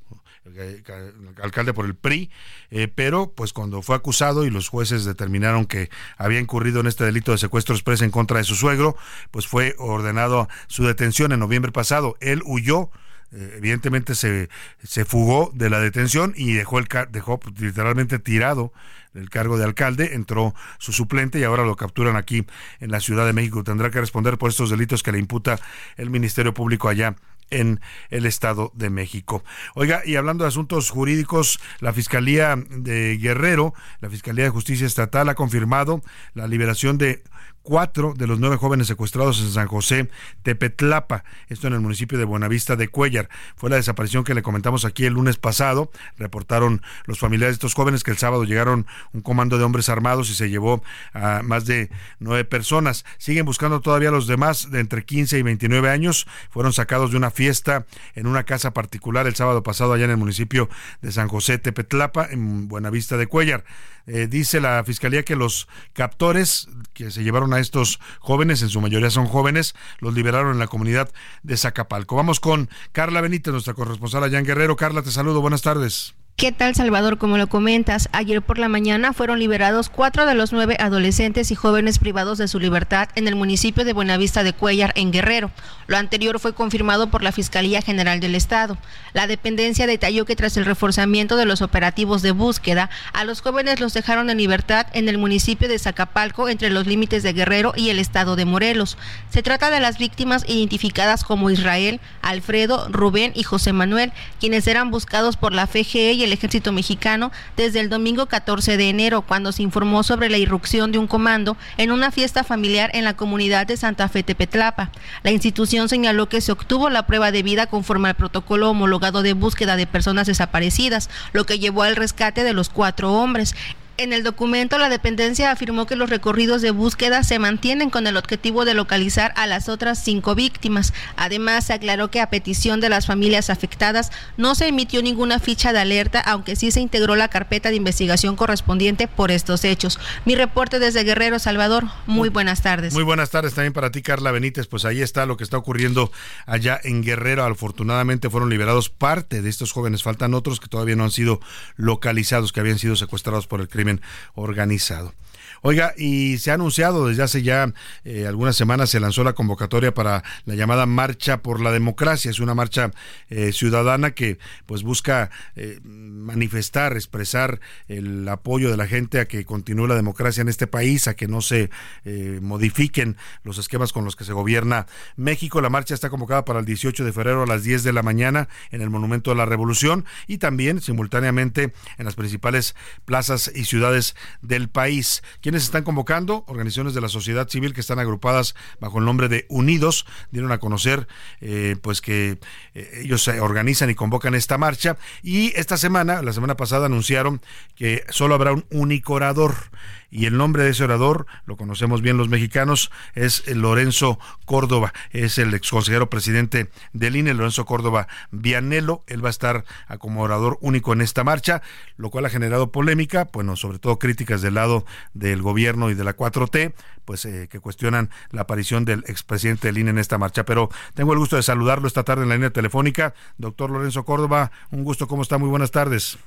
alcalde por el PRI, eh, pero pues cuando fue acusado y los jueces determinaron que había incurrido en este delito de secuestro express en contra de su suegro, pues fue ordenado su detención en noviembre pasado. Él huyó eh, evidentemente se, se fugó de la detención y dejó el dejó literalmente tirado el cargo de alcalde, entró su suplente y ahora lo capturan aquí en la Ciudad de México. Tendrá que responder por estos delitos que le imputa el Ministerio Público allá en el Estado de México. Oiga, y hablando de asuntos jurídicos, la Fiscalía de Guerrero, la Fiscalía de Justicia Estatal ha confirmado la liberación de cuatro de los nueve jóvenes secuestrados en San José Tepetlapa, esto en el municipio de Buenavista de Cuellar. Fue la desaparición que le comentamos aquí el lunes pasado. Reportaron los familiares de estos jóvenes que el sábado llegaron un comando de hombres armados y se llevó a más de nueve personas. Siguen buscando todavía a los demás de entre 15 y 29 años. Fueron sacados de una fiesta en una casa particular el sábado pasado allá en el municipio de San José Tepetlapa, en Buenavista de Cuellar. Eh, dice la fiscalía que los captores que se llevaron a estos jóvenes, en su mayoría son jóvenes, los liberaron en la comunidad de Zacapalco. Vamos con Carla Benítez, nuestra corresponsal allá en Guerrero. Carla, te saludo, buenas tardes. ¿Qué tal, Salvador? Como lo comentas, ayer por la mañana fueron liberados cuatro de los nueve adolescentes y jóvenes privados de su libertad en el municipio de Buenavista de Cuellar, en Guerrero. Lo anterior fue confirmado por la Fiscalía General del Estado. La dependencia detalló que tras el reforzamiento de los operativos de búsqueda, a los jóvenes los dejaron en libertad en el municipio de Zacapalco, entre los límites de Guerrero y el estado de Morelos. Se trata de las víctimas identificadas como Israel, Alfredo, Rubén y José Manuel, quienes eran buscados por la FGE y el ejército mexicano desde el domingo 14 de enero, cuando se informó sobre la irrupción de un comando en una fiesta familiar en la comunidad de Santa Fe Tepetlapa. La institución señaló que se obtuvo la prueba de vida conforme al protocolo homologado de búsqueda de personas desaparecidas, lo que llevó al rescate de los cuatro hombres. En el documento, la dependencia afirmó que los recorridos de búsqueda se mantienen con el objetivo de localizar a las otras cinco víctimas. Además, se aclaró que a petición de las familias afectadas no se emitió ninguna ficha de alerta, aunque sí se integró la carpeta de investigación correspondiente por estos hechos. Mi reporte desde Guerrero, Salvador. Muy buenas tardes. Muy buenas tardes también para ti, Carla Benítez. Pues ahí está lo que está ocurriendo allá en Guerrero. Afortunadamente fueron liberados parte de estos jóvenes. Faltan otros que todavía no han sido localizados, que habían sido secuestrados por el crimen organizado. Oiga, y se ha anunciado desde hace ya eh, algunas semanas, se lanzó la convocatoria para la llamada Marcha por la Democracia. Es una marcha eh, ciudadana que pues busca eh, manifestar, expresar el apoyo de la gente a que continúe la democracia en este país, a que no se modifiquen los esquemas con los que se gobierna México. La marcha está convocada para el 18 de febrero a las 10 de la mañana en el Monumento de la Revolución y también simultáneamente en las principales plazas y ciudades del país quienes están convocando? Organizaciones de la sociedad civil que están agrupadas bajo el nombre de Unidos dieron a conocer eh, pues que eh, ellos se organizan y convocan esta marcha y esta semana, la semana pasada anunciaron que solo habrá un único orador y el nombre de ese orador, lo conocemos bien los mexicanos, es Lorenzo Córdoba, es el ex consejero presidente del INE, Lorenzo Córdoba Vianelo, él va a estar como orador único en esta marcha, lo cual ha generado polémica, bueno, sobre todo críticas del lado del gobierno y de la 4T, pues eh, que cuestionan la aparición del expresidente del INE en esta marcha. Pero tengo el gusto de saludarlo esta tarde en la línea telefónica. Doctor Lorenzo Córdoba, un gusto, ¿cómo está? Muy buenas tardes.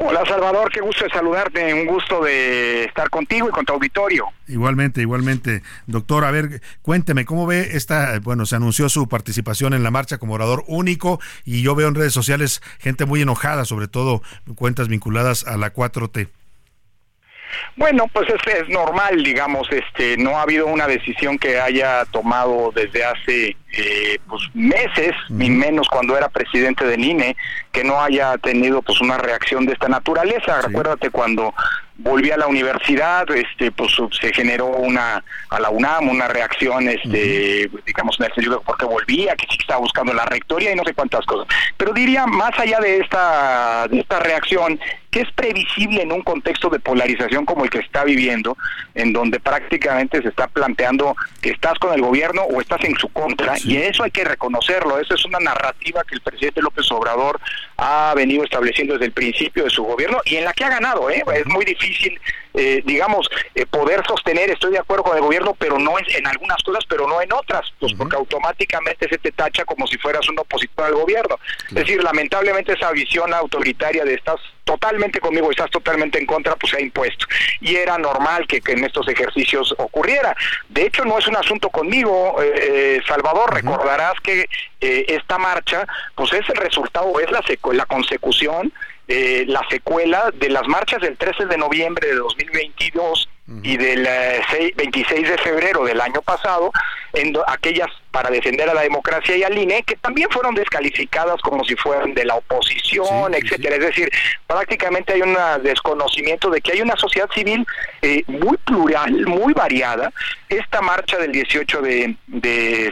Hola Salvador, qué gusto de saludarte, un gusto de estar contigo y con tu auditorio. Igualmente, igualmente. Doctor, a ver, cuénteme, ¿cómo ve esta, bueno, se anunció su participación en la marcha como orador único y yo veo en redes sociales gente muy enojada, sobre todo cuentas vinculadas a la 4T. Bueno, pues es, es, normal, digamos, este, no ha habido una decisión que haya tomado desde hace eh, pues meses, ni menos cuando era presidente del INE, que no haya tenido pues una reacción de esta naturaleza. Recuérdate cuando volví a la universidad, este, pues se generó una, a la UNAM, una reacción, este, digamos, en el sentido de por qué volvía, que sí estaba buscando la rectoría y no sé cuántas cosas. Pero diría, más allá de esta, de esta reacción, que es previsible en un contexto de polarización como el que está viviendo, en donde prácticamente se está planteando que estás con el gobierno o estás en su contra, y eso hay que reconocerlo, esa es una narrativa que el presidente López Obrador ha venido estableciendo desde el principio de su gobierno y en la que ha ganado, ¿eh? es muy difícil eh, digamos, eh, poder sostener, estoy de acuerdo con el gobierno, pero no en, en algunas cosas, pero no en otras, pues porque automáticamente se te tacha como si fueras un opositor al gobierno. Es decir, lamentablemente esa visión autoritaria de estás totalmente conmigo, estás totalmente en contra, pues se ha impuesto. Y era normal que, en estos ejercicios ocurriera. De hecho, no es un asunto conmigo, eh, Salvador, recordarás que esta marcha, pues es el resultado, es la, la consecución eh, la secuela de las marchas del 13 de noviembre de 2022 y del 26 eh, de febrero del año pasado, en aquellas para defender a la democracia y al INE, que también fueron descalificadas como si fueran de la oposición, etcétera. Es decir, prácticamente hay un desconocimiento de que hay una sociedad civil eh, muy plural, muy variada. Esta marcha del 18 de,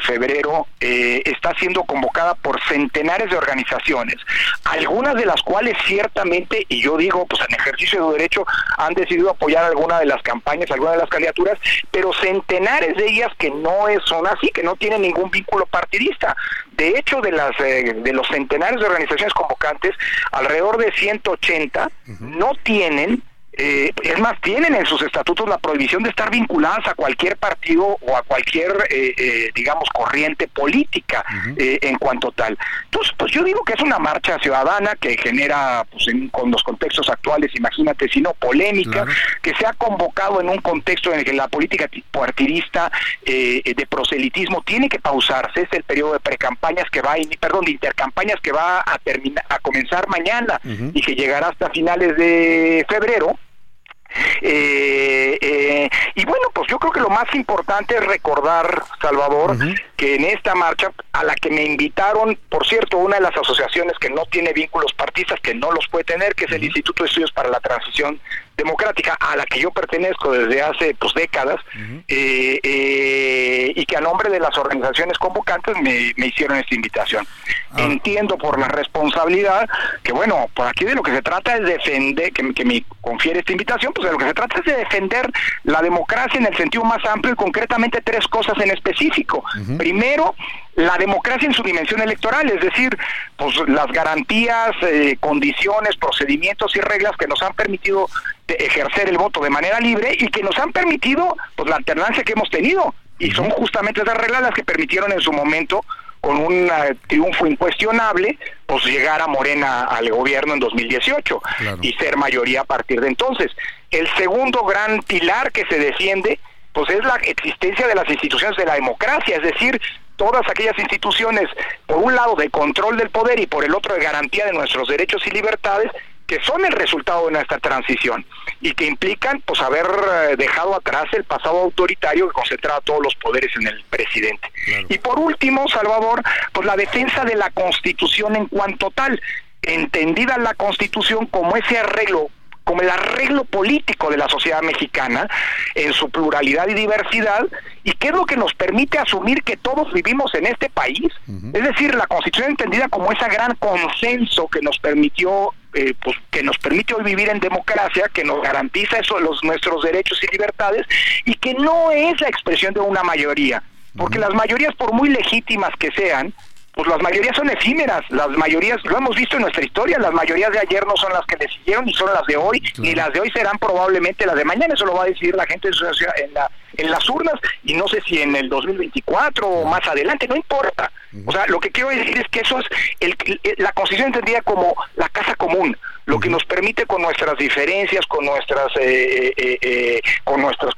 febrero eh, está siendo convocada por centenares de organizaciones, algunas de las cuales ciertamente, y yo digo, pues en ejercicio de derecho, han decidido apoyar alguna de las campañas, alguna de las candidaturas, pero centenares de ellas que no son así, que no tienen ningún vínculo partidista. De hecho, de las eh, de los centenares de organizaciones convocantes, alrededor de 180 no tienen eh, es más, tienen en sus estatutos la prohibición de estar vinculadas a cualquier partido o a cualquier, eh, eh, digamos, corriente política en cuanto tal. Entonces, pues yo digo que es una marcha ciudadana que genera, pues con los contextos actuales, imagínate, si no polémica, que se ha convocado en un contexto en el que la política partidista de proselitismo tiene que pausarse, es el periodo de precampañas que va, perdón, de intercampañas que va a terminar, a comenzar mañana y que llegará hasta finales de febrero eh, eh, y bueno, pues yo creo que lo más importante es recordar, Salvador, que en esta marcha, a la que me invitaron, por cierto, una de las asociaciones que no tiene vínculos partistas, que no los puede tener, que es el Instituto de Estudios para la Transición democrática a la que yo pertenezco desde hace pues décadas eh, eh, y que a nombre de las organizaciones convocantes me, hicieron esta invitación. Ah. Entiendo por la responsabilidad que bueno, por aquí de lo que se trata es defender, que, que me confiere esta invitación, pues de lo que se trata es de defender la democracia en el sentido más amplio y concretamente tres cosas en específico. Primero, la democracia en su dimensión electoral, es decir, pues las garantías, eh, condiciones, procedimientos y reglas que nos han permitido ejercer el voto de manera libre y que nos han permitido pues la alternancia que hemos tenido. Y son justamente esas reglas las que permitieron en su momento con un triunfo incuestionable, pues llegar a Morena al gobierno en 2018 y ser mayoría a partir de entonces. El segundo gran pilar que se defiende, pues es la existencia de las instituciones de la democracia, es decir, todas aquellas instituciones, por un lado de control del poder y por el otro de garantía de nuestros derechos y libertades, que son el resultado de nuestra transición y que implican pues haber eh, dejado atrás el pasado autoritario que concentraba todos los poderes en el presidente. Y por último, Salvador, pues la defensa de la Constitución en cuanto tal, entendida la Constitución como ese arreglo como el arreglo político de la sociedad mexicana en su pluralidad y diversidad, y qué es lo que nos permite asumir que todos vivimos en este país. Es decir, la Constitución entendida como ese gran consenso que nos permitió, eh, pues, que nos permite hoy vivir en democracia, que nos garantiza eso, los, nuestros derechos y libertades, y que no es la expresión de una mayoría. Porque las mayorías, por muy legítimas que sean, pues las mayorías son efímeras, las mayorías, lo hemos visto en nuestra historia, las mayorías de ayer no son las que le siguieron ni son las de hoy, ni las de hoy serán probablemente las de mañana, eso lo va a decidir la gente en, la, en las urnas y no sé si en el 2024 o más adelante, no importa. O sea, lo que quiero decir es que eso es el, la Constitución entendida como la casa común, lo que nos permite con nuestras diferencias, con nuestras eh, eh, eh, con nuestras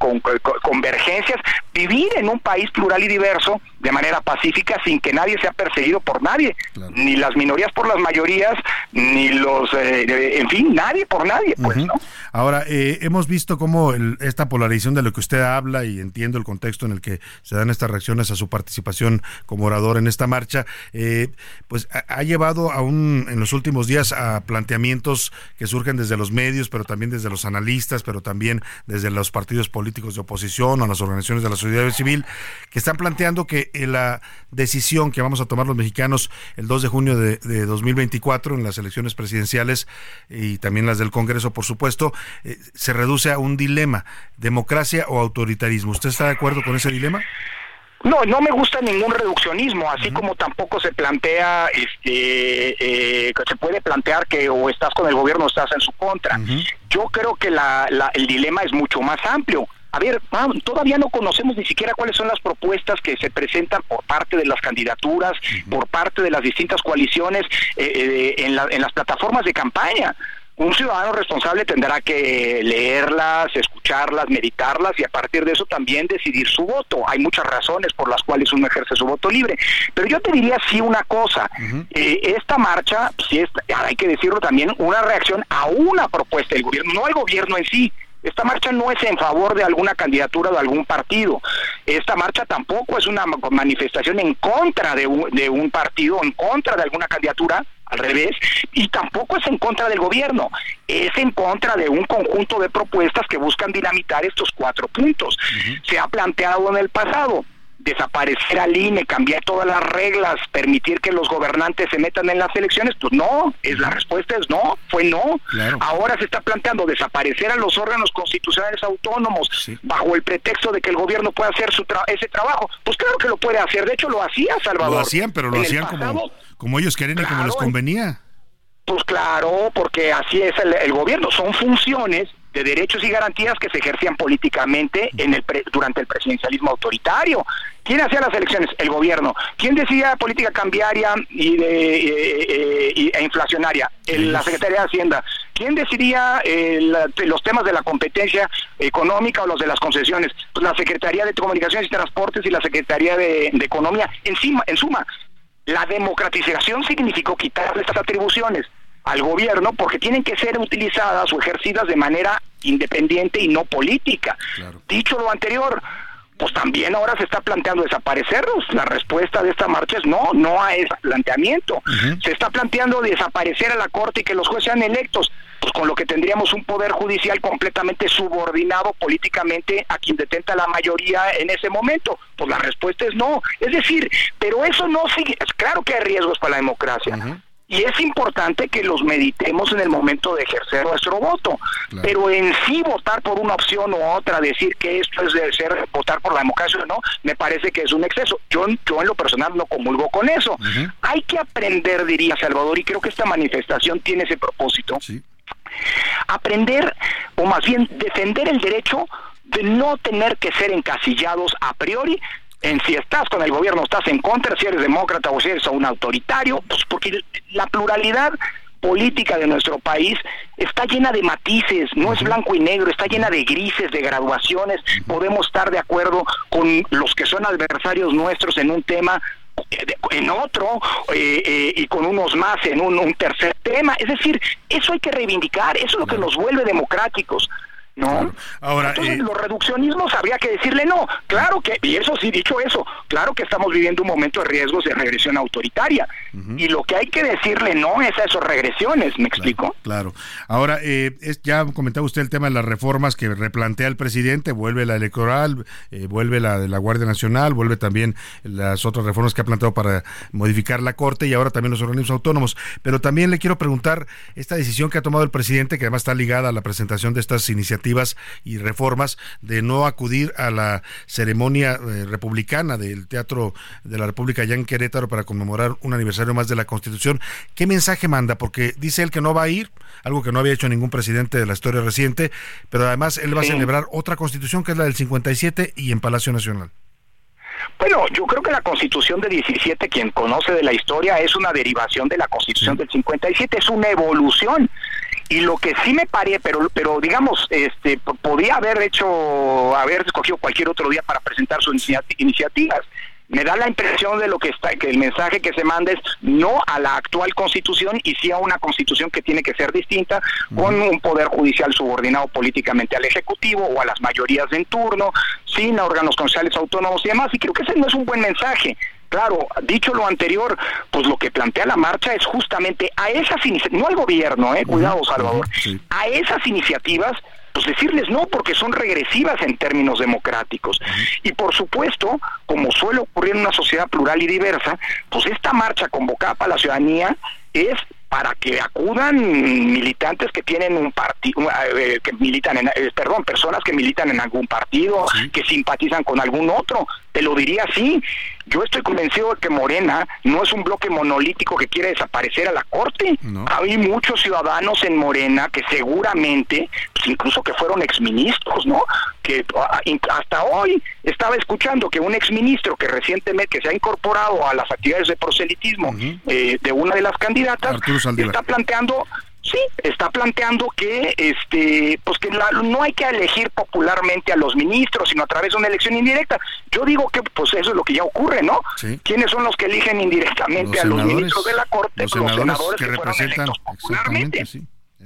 convergencias, vivir en un país plural y diverso de manera pacífica sin que nadie sea perseguido por nadie, ni las minorías por las mayorías, ni los, eh, en fin, nadie por nadie, pues, ¿no? Ahora, eh, hemos visto cómo esta polarización de lo que usted habla y entiendo el contexto en el que se dan estas reacciones a su participación como orador en esta marcha, eh, pues ha, llevado aún en los últimos días a planteamientos que surgen desde los medios, pero también desde los analistas, pero también desde los partidos políticos de oposición o las organizaciones de la sociedad civil, que están planteando que la decisión que vamos a tomar los mexicanos el 2 de junio de, 2024 en las elecciones presidenciales y también las del Congreso, por supuesto, eh, se reduce a un dilema, democracia o autoritarismo. ¿Usted está de acuerdo con ese dilema? No, no me gusta ningún reduccionismo, así como tampoco se plantea, este, eh, que se puede plantear que o estás con el gobierno o estás en su contra. Yo creo que el dilema es mucho más amplio. A ver, todavía no conocemos ni siquiera cuáles son las propuestas que se presentan por parte de las candidaturas, por parte de las distintas coaliciones eh, eh, en, en las plataformas de campaña un ciudadano responsable tendrá que leerlas, escucharlas, meditarlas y a partir de eso también decidir su voto. Hay muchas razones por las cuales uno ejerce su voto libre. Pero yo te diría sí una cosa, eh, esta marcha, sí hay que decirlo también, una reacción a una propuesta del gobierno, no al gobierno en sí, esta marcha no es en favor de alguna candidatura de algún partido. Esta marcha tampoco es una manifestación en contra de un, de un partido, en contra de alguna candidatura, al revés, y tampoco es en contra del gobierno, es en contra de un conjunto de propuestas que buscan dinamitar estos cuatro puntos. Se ha planteado en el pasado desaparecer al INE, cambiar todas las reglas, permitir que los gobernantes se metan en las elecciones, pues no, es la respuesta es no, fue no. Ahora se está planteando desaparecer a los órganos constitucionales autónomos bajo el pretexto de que el gobierno pueda hacer su ese trabajo. Pues claro que lo puede hacer, de hecho lo hacía Salvador. Lo hacían, pero lo hacían como, como ellos querían y como les convenía. Pues claro, porque así es el, gobierno, son funciones de derechos y garantías que se ejercían políticamente en el durante el presidencialismo autoritario. ¿Quién hacía las elecciones? El gobierno. ¿Quién decidía política cambiaria y, de, eh, eh, e inflacionaria? la Secretaría de Hacienda. ¿Quién decidía eh, los temas de la competencia económica o los de las concesiones? Pues la Secretaría de Comunicaciones y Transportes y la Secretaría de, de Economía. Encima, en suma, la democratización significó quitar estas atribuciones al gobierno porque tienen que ser utilizadas o ejercidas de manera independiente y no política. Dicho lo anterior, pues también ahora se está planteando desaparecerlos. La respuesta de esta marcha es no, no a ese planteamiento. Se está planteando desaparecer a la Corte y que los jueces sean electos, pues con lo que tendríamos un poder judicial completamente subordinado políticamente a quien detenta la mayoría en ese momento. Pues la respuesta es no. Es decir, pero eso no sigue. Claro que hay riesgos para la democracia y es importante que los meditemos en el momento de ejercer nuestro voto. Pero en sí votar por una opción u otra, decir que esto es de ser votar por la democracia o no, me parece que es un exceso. Yo, yo en lo personal no comulgo con eso. Hay que aprender, diría Salvador, y creo que esta manifestación tiene ese propósito. Aprender, o más bien defender el derecho de no tener que ser encasillados a priori en si estás con el gobierno, estás en contra, si eres demócrata o si eres un autoritario, pues porque la pluralidad política de nuestro país está llena de matices, no es blanco y negro, está llena de grises, de graduaciones, podemos estar de acuerdo con los que son adversarios nuestros en un tema eh, en otro eh, eh, y con unos más en un, un, tercer tema. Es decir, eso hay que reivindicar, eso es lo que nos vuelve democráticos. ¿No? Ahora, Entonces, eh, los reduccionismos habría que decirle no. Claro que, y eso sí, dicho eso, claro que estamos viviendo un momento de riesgos de regresión autoritaria. Y lo que hay que decirle no es a esas regresiones, ¿me explico? Claro. Ahora, eh, es, ya comentaba usted el tema de las reformas que replantea el presidente, vuelve la electoral, eh, vuelve la de la Guardia Nacional, vuelve también las otras reformas que ha planteado para modificar la Corte y ahora también los organismos autónomos. Pero también le quiero preguntar esta decisión que ha tomado el presidente, que además está ligada a la presentación de estas iniciativas y reformas de no acudir a la ceremonia eh, republicana del Teatro de la República allá en Querétaro para conmemorar un aniversario más de la Constitución. ¿Qué mensaje manda? Porque dice él que no va a ir, algo que no había hecho ningún presidente de la historia reciente, pero además él va a celebrar otra Constitución que es la del 57 y en Palacio Nacional. Bueno, yo creo que la Constitución de 17, quien conoce de la historia, es una derivación de la Constitución del 57, es una evolución y lo que sí me paré, pero pero digamos, este podía haber hecho haber escogido cualquier otro día para presentar sus iniciativas me da la impresión de lo que está, que el mensaje que se manda es no a la actual constitución y sí a una constitución que tiene que ser distinta, con un poder judicial subordinado políticamente al ejecutivo o a las mayorías en turno, sin órganos constitucionales autónomos y demás. Y creo que ese no es un buen mensaje. Claro, dicho lo anterior, pues lo que plantea la marcha es justamente a esas iniciativas, no al gobierno, eh, cuidado Salvador, a esas iniciativas pues decirles no porque son regresivas en términos democráticos. Y por supuesto, como suele ocurrir en una sociedad plural y diversa, pues esta marcha convocada para la ciudadanía es para que acudan militantes que tienen un partido, eh, que militan en, eh, perdón, personas que militan en algún partido, que simpatizan con algún otro. Te lo diría así. Yo estoy convencido de que Morena no es un bloque monolítico que quiere desaparecer a la corte. Hay muchos ciudadanos en Morena que seguramente, pues incluso que fueron exministros, ¿no? Que ah, hasta hoy estaba escuchando que un exministro que recientemente que se ha incorporado a las actividades de proselitismo eh, de una de las candidatas está planteando sí está planteando que este pues que no hay que elegir popularmente a los ministros sino a través de una elección indirecta. Yo digo que pues eso es lo que ya ocurre no quiénes son los que eligen indirectamente a los ministros de la corte los senadores, que, representan popularmente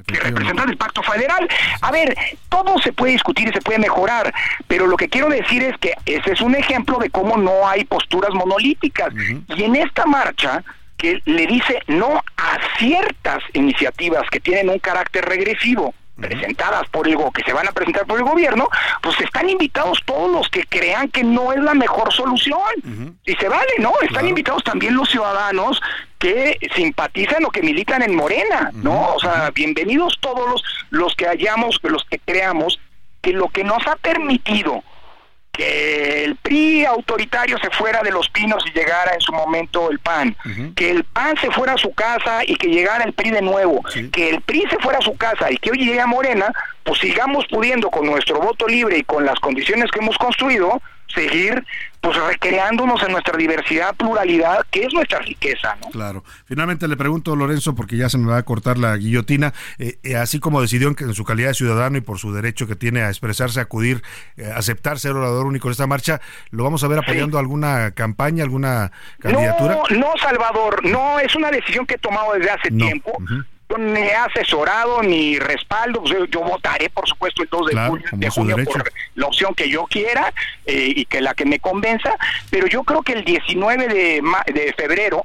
que representan el pacto federal. A ver, todo se puede discutir y se puede mejorar, pero lo que quiero decir es que ese es un ejemplo de cómo no hay posturas monolíticas. Y en esta marcha, que le dice no a ciertas iniciativas que tienen un carácter regresivo presentadas por el que se van a presentar por el gobierno, pues están invitados todos los que crean que no es la mejor solución. Y se vale, ¿no? Están invitados también los ciudadanos que simpatizan o que militan en Morena, ¿no? O sea, bienvenidos todos los los que hayamos, los que creamos que lo que nos ha permitido que el PRI autoritario se fuera de los pinos y llegara en su momento el PAN, que el PAN se fuera a su casa y que llegara el PRI de nuevo, que el PRI se fuera a su casa y que hoy llegue a Morena, pues sigamos pudiendo con nuestro voto libre y con las condiciones que hemos construido, seguir pues recreándonos en nuestra diversidad, pluralidad, que es nuestra riqueza. ¿no? Claro. Finalmente le pregunto, Lorenzo, porque ya se me va a cortar la guillotina, eh, eh, así como decidió en, en, su calidad de ciudadano y por su derecho que tiene a expresarse, acudir, eh, aceptar ser orador único en esta marcha, ¿lo vamos a ver apoyando alguna campaña, alguna candidatura? No, no, Salvador, no, es una decisión que he tomado desde hace tiempo he asesorado ni respaldo. Pues, yo, votaré, por supuesto, el 2 de, junio, por la opción que yo quiera eh, y que la que me convenza. Pero yo creo que el 19 de, de febrero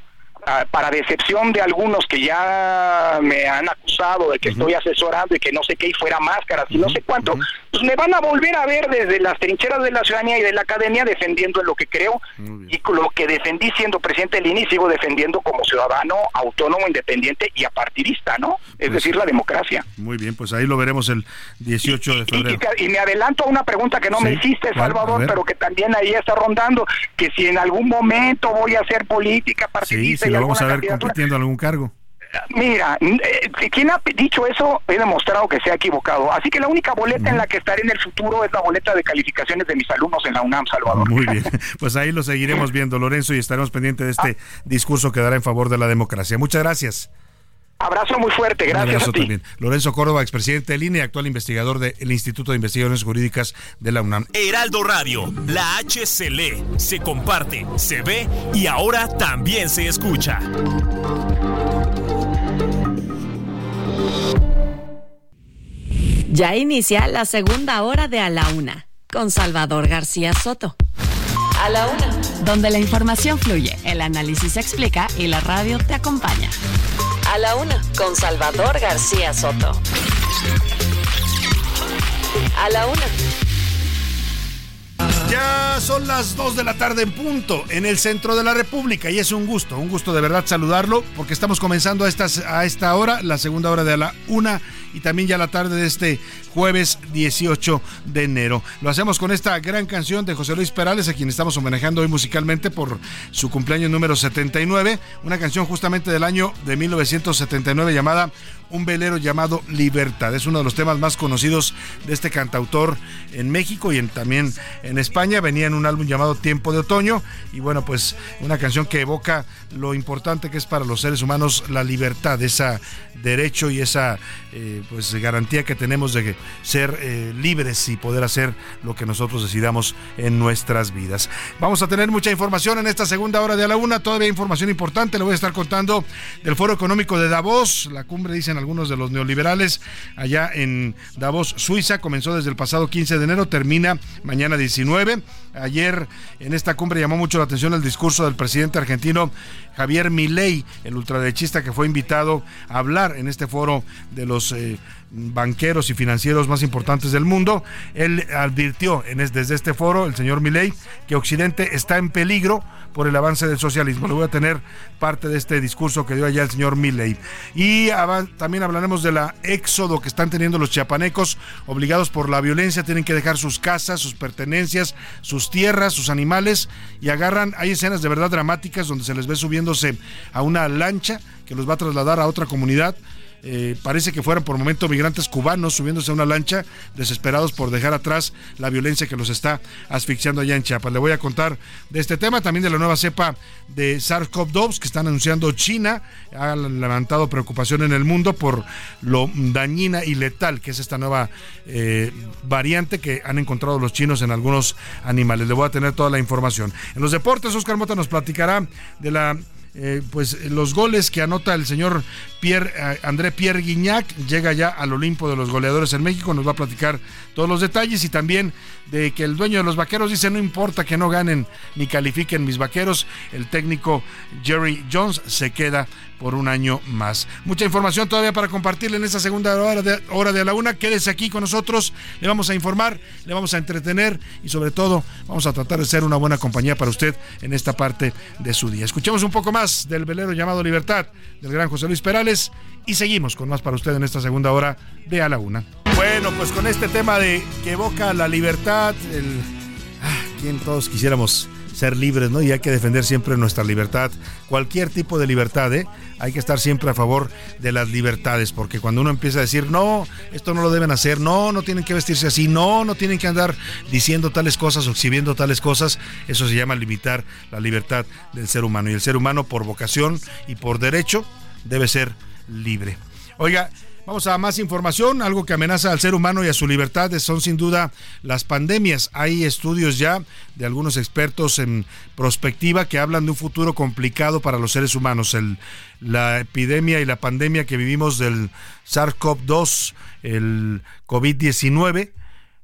para decepción de algunos que ya me han acusado de que estoy asesorando y que no sé qué y fuera máscaras y no sé cuánto, pues me van a volver a ver desde las trincheras de la ciudadanía y de la academia defendiendo lo que creo y lo que defendí siendo presidente del INE y sigo defendiendo como ciudadano autónomo, independiente y apartidista, ¿no? Es pues decir, la democracia. Muy bien, pues ahí lo veremos el 18 de febrero. Y, me adelanto a una pregunta que no me hiciste, Salvador, pero que también ahí está rondando, que si en algún momento voy a hacer política partidista vamos a ver compitiendo algún cargo. Mira, eh, quien ha dicho eso he demostrado que se ha equivocado. Así que la única boleta en la que estaré en el futuro es la boleta de calificaciones de mis alumnos en la UNAM, Salvador. Muy bien, pues ahí lo seguiremos viendo, Lorenzo, y estaremos pendientes de este discurso que dará en favor de la democracia. Muchas gracias. Abrazo muy fuerte, gracias a ti. También. Lorenzo Córdoba, expresidente del INE, actual investigador del Instituto de Investigaciones Jurídicas de la UNAM. Heraldo Radio, la H se lee, se comparte, se ve y ahora también se escucha. Ya inicia la segunda hora de A la Una, con Salvador García Soto. A la Una. Donde la información fluye, el análisis se explica y la radio te acompaña. A la una, con Salvador García Soto. A la una. Ya son las 2 de la tarde en punto en el centro de la República y es un gusto, un gusto de verdad saludarlo porque estamos comenzando a, estas, a esta hora, la segunda hora de la una y también ya la tarde de este jueves 18 de enero. Lo hacemos con esta gran canción de José Luis Perales, a quien estamos homenajeando hoy musicalmente por su cumpleaños número 79, una canción justamente del año de 1979 llamada Un velero llamado Libertad. Es uno de los temas más conocidos de este cantautor en México y en, también en España. Venía en un álbum llamado Tiempo de Otoño y bueno, pues una canción que evoca lo importante que es para los seres humanos la libertad, ese derecho y esa... Eh, pues garantía que tenemos de ser eh, libres y poder hacer lo que nosotros decidamos en nuestras vidas. Vamos a tener mucha información en esta segunda hora de a la una, todavía información importante, le voy a estar contando del Foro Económico de Davos, la cumbre dicen algunos de los neoliberales allá en Davos, Suiza, comenzó desde el pasado 15 de enero, termina mañana 19. Ayer en esta cumbre llamó mucho la atención el discurso del presidente argentino Javier Milei, el ultraderechista que fue invitado a hablar en este foro de los eh, banqueros y financieros más importantes del mundo. Él advirtió en desde este foro, el señor Milei, que Occidente está en peligro por el avance del socialismo. Le voy a tener parte de este discurso que dio allá el señor Milley. Y también hablaremos de la éxodo que están teniendo los chiapanecos, obligados por la violencia, tienen que dejar sus casas, sus pertenencias, sus tierras, sus animales y agarran, hay escenas de verdad dramáticas donde se les ve a una lancha que los va a trasladar a otra comunidad eh, parece que fueran por momento migrantes cubanos subiéndose a una lancha, desesperados por dejar atrás la violencia que los está asfixiando allá en Chiapas. Le voy a contar de este tema, también de la nueva cepa de SARS-CoV-2 que están anunciando China. Ha levantado preocupación en el mundo por lo dañina y letal que es esta nueva eh, variante que han encontrado los chinos en algunos animales. Le voy a tener toda la información. En los deportes, Oscar Mota nos platicará de la eh, pues los goles que anota el señor Pierre, eh, André Pierre Guignac llega ya al Olimpo de los goleadores en México, nos va a platicar todos los detalles y también de que el dueño de los vaqueros dice no importa que no ganen ni califiquen mis vaqueros, el técnico Jerry Jones se queda por un año más. Mucha información todavía para compartirle en esta segunda hora de, hora de la una. Quédese aquí con nosotros, le vamos a informar, le vamos a entretener y sobre todo vamos a tratar de ser una buena compañía para usted en esta parte de su día. Escuchemos un poco más del velero llamado Libertad del gran José Luis Perales y seguimos con más para usted en esta segunda hora de a la una. Bueno, pues con este tema de que evoca la libertad, el... Ah, quien todos quisiéramos ser libres, ¿no? Y hay que defender siempre nuestra libertad, cualquier tipo de libertad, ¿eh? Hay que estar siempre a favor de las libertades, porque cuando uno empieza a decir, no, esto no lo deben hacer, no, no tienen que vestirse así, no, no tienen que andar diciendo tales cosas o exhibiendo tales cosas, eso se llama limitar la libertad del ser humano. Y el ser humano, por vocación y por derecho, debe ser libre. Oiga, Vamos a más información. Algo que amenaza al ser humano y a su libertad son sin duda las pandemias. Hay estudios ya de algunos expertos en prospectiva que hablan de un futuro complicado para los seres humanos. El, la epidemia y la pandemia que vivimos del SARS-CoV-2, el COVID-19,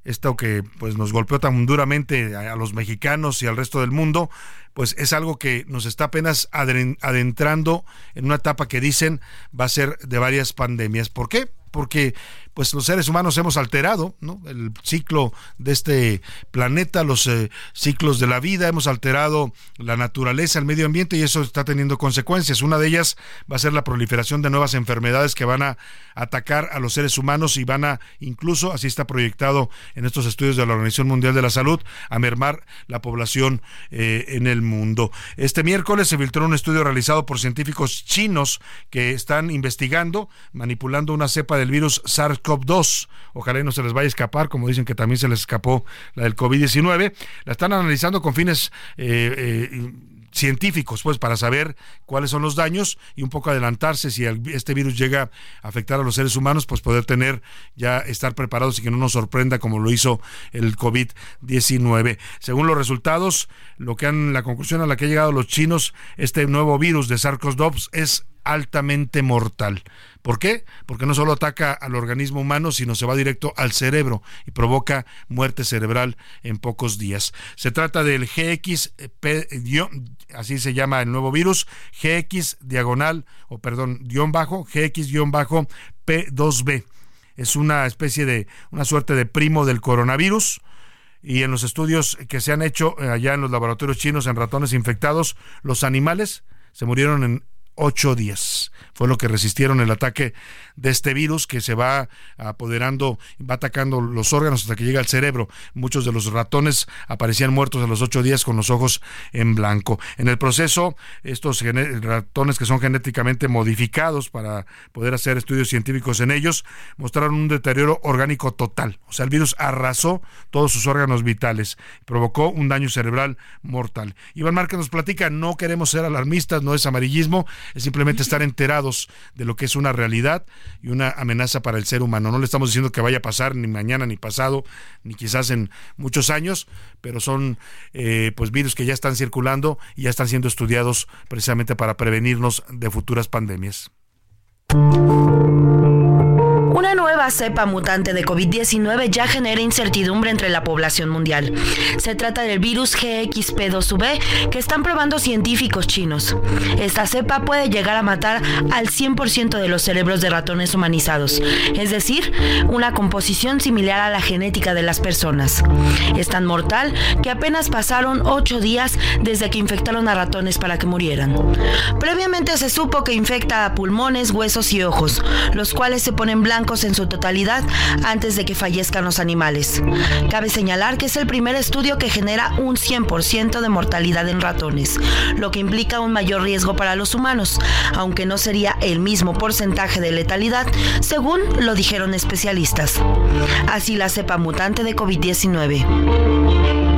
esto que pues nos golpeó tan duramente a, los mexicanos y al resto del mundo, pues es algo que nos está apenas adentrando en una etapa que dicen va a ser de varias pandemias. ¿Por qué? Porque pues los seres humanos hemos alterado ¿no? el ciclo de este planeta, los eh, ciclos de la vida, hemos alterado la naturaleza, el medio ambiente y eso está teniendo consecuencias. Una de ellas va a ser la proliferación de nuevas enfermedades que van a atacar a los seres humanos y van a incluso, así está proyectado en estos estudios de la Organización Mundial de la Salud, a mermar la población eh, en el mundo. Este miércoles se filtró un estudio realizado por científicos chinos que están investigando, manipulando una cepa del virus SARS SARS-CoV-2. Ojalá no se les vaya a escapar, como dicen que también se les escapó la del COVID-19. La están analizando con fines eh, eh, científicos, pues, para saber cuáles son los daños y un poco adelantarse si este virus llega a afectar a los seres humanos, pues poder tener ya estar preparados y que no nos sorprenda como lo hizo el COVID-19. Según los resultados, lo que han la conclusión a la que han llegado los chinos, este nuevo virus de SARS-CoV-2 es altamente mortal. ¿Por qué? Porque no solo ataca al organismo humano, sino se va directo al cerebro y provoca muerte cerebral en pocos días. Se trata del GX, así se llama el nuevo virus, GX diagonal, o perdón, guion bajo, GX guion bajo P2B. Es una especie de, una suerte de primo del coronavirus y en los estudios que se han hecho eh, allá en los laboratorios chinos en ratones infectados, los animales se murieron en ocho días. Fue lo que resistieron el ataque de este virus que se va apoderando, va atacando los órganos hasta que llega al cerebro. Muchos de los ratones aparecían muertos a los ocho días con los ojos en blanco. En el proceso, estos ratones que son genéticamente modificados para poder hacer estudios científicos en ellos, mostraron un deterioro orgánico total. O sea, el virus arrasó todos sus órganos vitales, provocó un daño cerebral mortal. Iván Márquez nos platica, no queremos ser alarmistas, no es amarillismo, es simplemente estar enterado de lo que es una realidad y una amenaza para el ser humano. No le estamos diciendo que vaya a pasar ni mañana ni pasado, ni quizás en muchos años, pero son eh, pues virus que ya están circulando y ya están siendo estudiados precisamente para prevenirnos de futuras pandemias. Una nueva cepa mutante de COVID-19 ya genera incertidumbre entre la población mundial. Se trata del virus GXP2V que están probando científicos chinos. Esta cepa puede llegar a matar al 100% de los cerebros de ratones humanizados, es decir, una composición similar a la genética de las personas. Es tan mortal que apenas pasaron 8 días desde que infectaron a ratones para que murieran. Previamente se supo que infecta a pulmones, huesos y ojos, los cuales se ponen blancos en su totalidad antes de que fallezcan los animales. Cabe señalar que es el primer estudio que genera un 100% de mortalidad en ratones, lo que implica un mayor riesgo para los humanos, aunque no sería el mismo porcentaje de letalidad, según lo dijeron especialistas. Así la cepa mutante de COVID-19.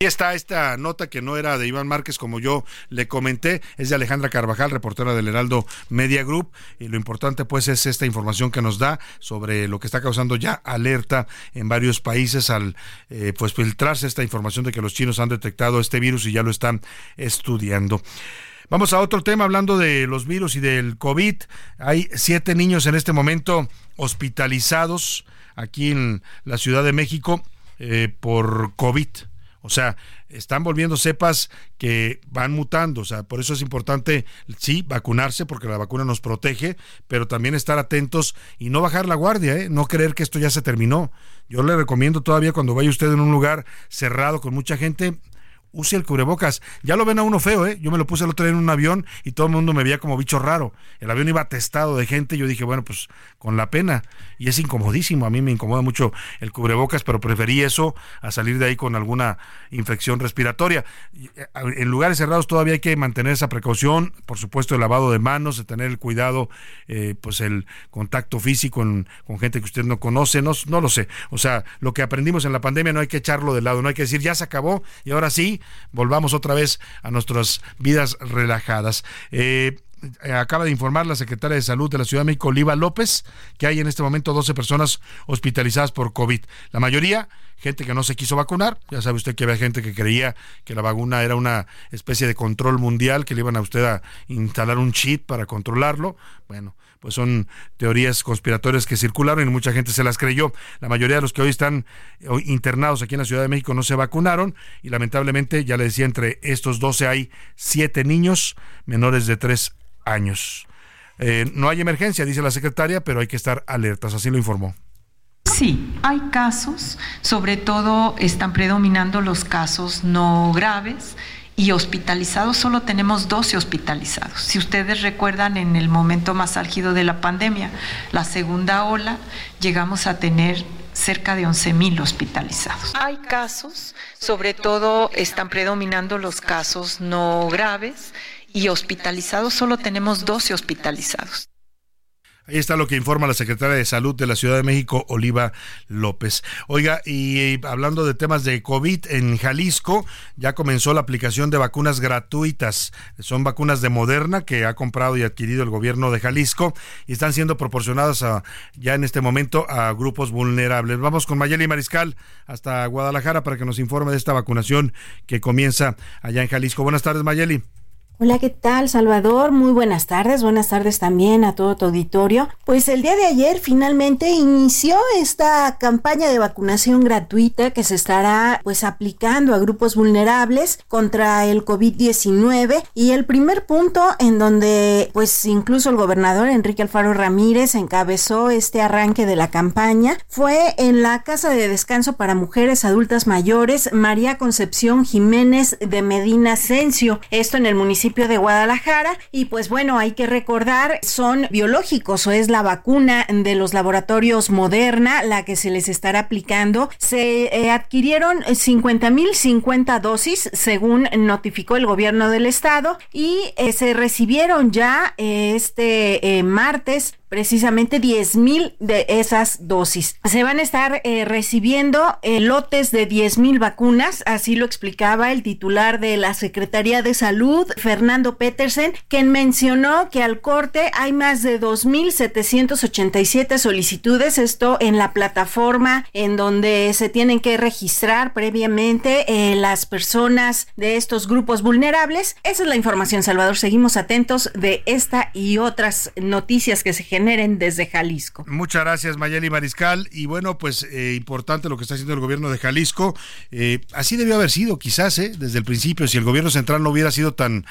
Y está esta nota que no era de Iván Márquez, como yo le comenté, es de Alejandra Carvajal, reportera del Heraldo Media Group. Y lo importante, pues, es esta información que nos da sobre lo que está causando ya alerta en varios países al eh, pues filtrarse esta información de que los chinos han detectado este virus y ya lo están estudiando. Vamos a otro tema, hablando de los virus y del COVID. Hay siete niños en este momento hospitalizados aquí en la Ciudad de México eh, por COVID. O sea, están volviendo cepas que van mutando. O sea, por eso es importante, sí, vacunarse, porque la vacuna nos protege, pero también estar atentos y no bajar la guardia, ¿eh? no creer que esto ya se terminó. Yo le recomiendo todavía cuando vaya usted en un lugar cerrado con mucha gente, use el cubrebocas. Ya lo ven a uno feo, ¿eh? Yo me lo puse el otro día en un avión y todo el mundo me veía como bicho raro. El avión iba atestado de gente y yo dije, bueno, pues con la pena. Y es incomodísimo. A mí me incomoda mucho el cubrebocas, pero preferí eso a salir de ahí con alguna infección respiratoria. Eh, en lugares cerrados todavía hay que mantener esa precaución, por supuesto, el lavado de manos, de tener el cuidado, eh, pues el contacto físico con gente que usted no conoce, no, no lo sé. O sea, lo que aprendimos en la pandemia no hay que echarlo de lado, no hay que decir, ya se acabó y ahora sí volvamos otra vez a nuestras vidas relajadas. Eh, acaba de informar la secretaria de Salud de la Ciudad de México, Oliva López, que hay en este momento 12 personas hospitalizadas por COVID. La mayoría, gente que no se quiso vacunar. Ya sabe usted que había gente que creía que la vacuna era una especie de control mundial, que le iban a usted a instalar un chip para controlarlo. Bueno, pues son teorías conspiratorias que circularon y mucha gente se las creyó. La mayoría de los que hoy están internados aquí en la Ciudad de México no se vacunaron y lamentablemente, ya le decía, entre estos 12 hay 7 niños menores de 3 años. Eh, no hay emergencia, dice la secretaria, pero hay que estar alertas, así lo informó. Sí, hay casos, sobre todo están predominando los casos no graves y hospitalizados solo tenemos 12 hospitalizados. Si ustedes recuerdan, en el momento más álgido de la pandemia, la segunda ola, llegamos a tener cerca de 11.000 hospitalizados. Hay casos, sobre todo están predominando los casos no graves y hospitalizados solo tenemos 12 hospitalizados. Ahí está lo que informa la secretaria de Salud de la Ciudad de México, Oliva López. Oiga, y hablando de temas de COVID, en Jalisco ya comenzó la aplicación de vacunas gratuitas. Son vacunas de Moderna que ha comprado y adquirido el gobierno de Jalisco y están siendo proporcionadas ya en este momento a grupos vulnerables. Vamos con Mayeli Mariscal hasta Guadalajara para que nos informe de esta vacunación que comienza allá en Jalisco. Buenas tardes, Mayeli. Hola, ¿qué tal, Salvador? Muy buenas tardes. Buenas tardes también a todo tu auditorio. Pues el día de ayer finalmente inició esta campaña de vacunación gratuita que se estará pues aplicando a grupos vulnerables contra el COVID-19 y el primer punto en donde pues incluso el gobernador Enrique Alfaro Ramírez encabezó este arranque de la campaña fue en la Casa de Descanso para Mujeres Adultas Mayores María Concepción Jiménez de Medina Asensio. Esto en el municipio de Guadalajara y pues bueno, hay que recordar, son biológicos o es la vacuna de los laboratorios Moderna la que se les estará aplicando. Se eh, adquirieron 50 mil 50 dosis según notificó el gobierno del estado y eh, se recibieron ya eh, este martes precisamente 10 mil de esas dosis. Se van a estar eh, recibiendo eh, lotes de 10 mil vacunas, así lo explicaba el titular de la Secretaría de Salud, Fernando Petersen, quien mencionó que al corte hay más de 2.787 solicitudes, esto en la plataforma en donde se tienen que registrar previamente eh, las personas de estos grupos vulnerables. Esa es la información, Salvador. Seguimos atentos de esta y otras noticias que se desde Jalisco. Muchas gracias, Mayeli Mariscal. Y bueno, pues eh, importante lo que está haciendo el gobierno de Jalisco. Eh, así debió haber sido, quizás, eh, desde el principio, si el gobierno central no hubiera sido tan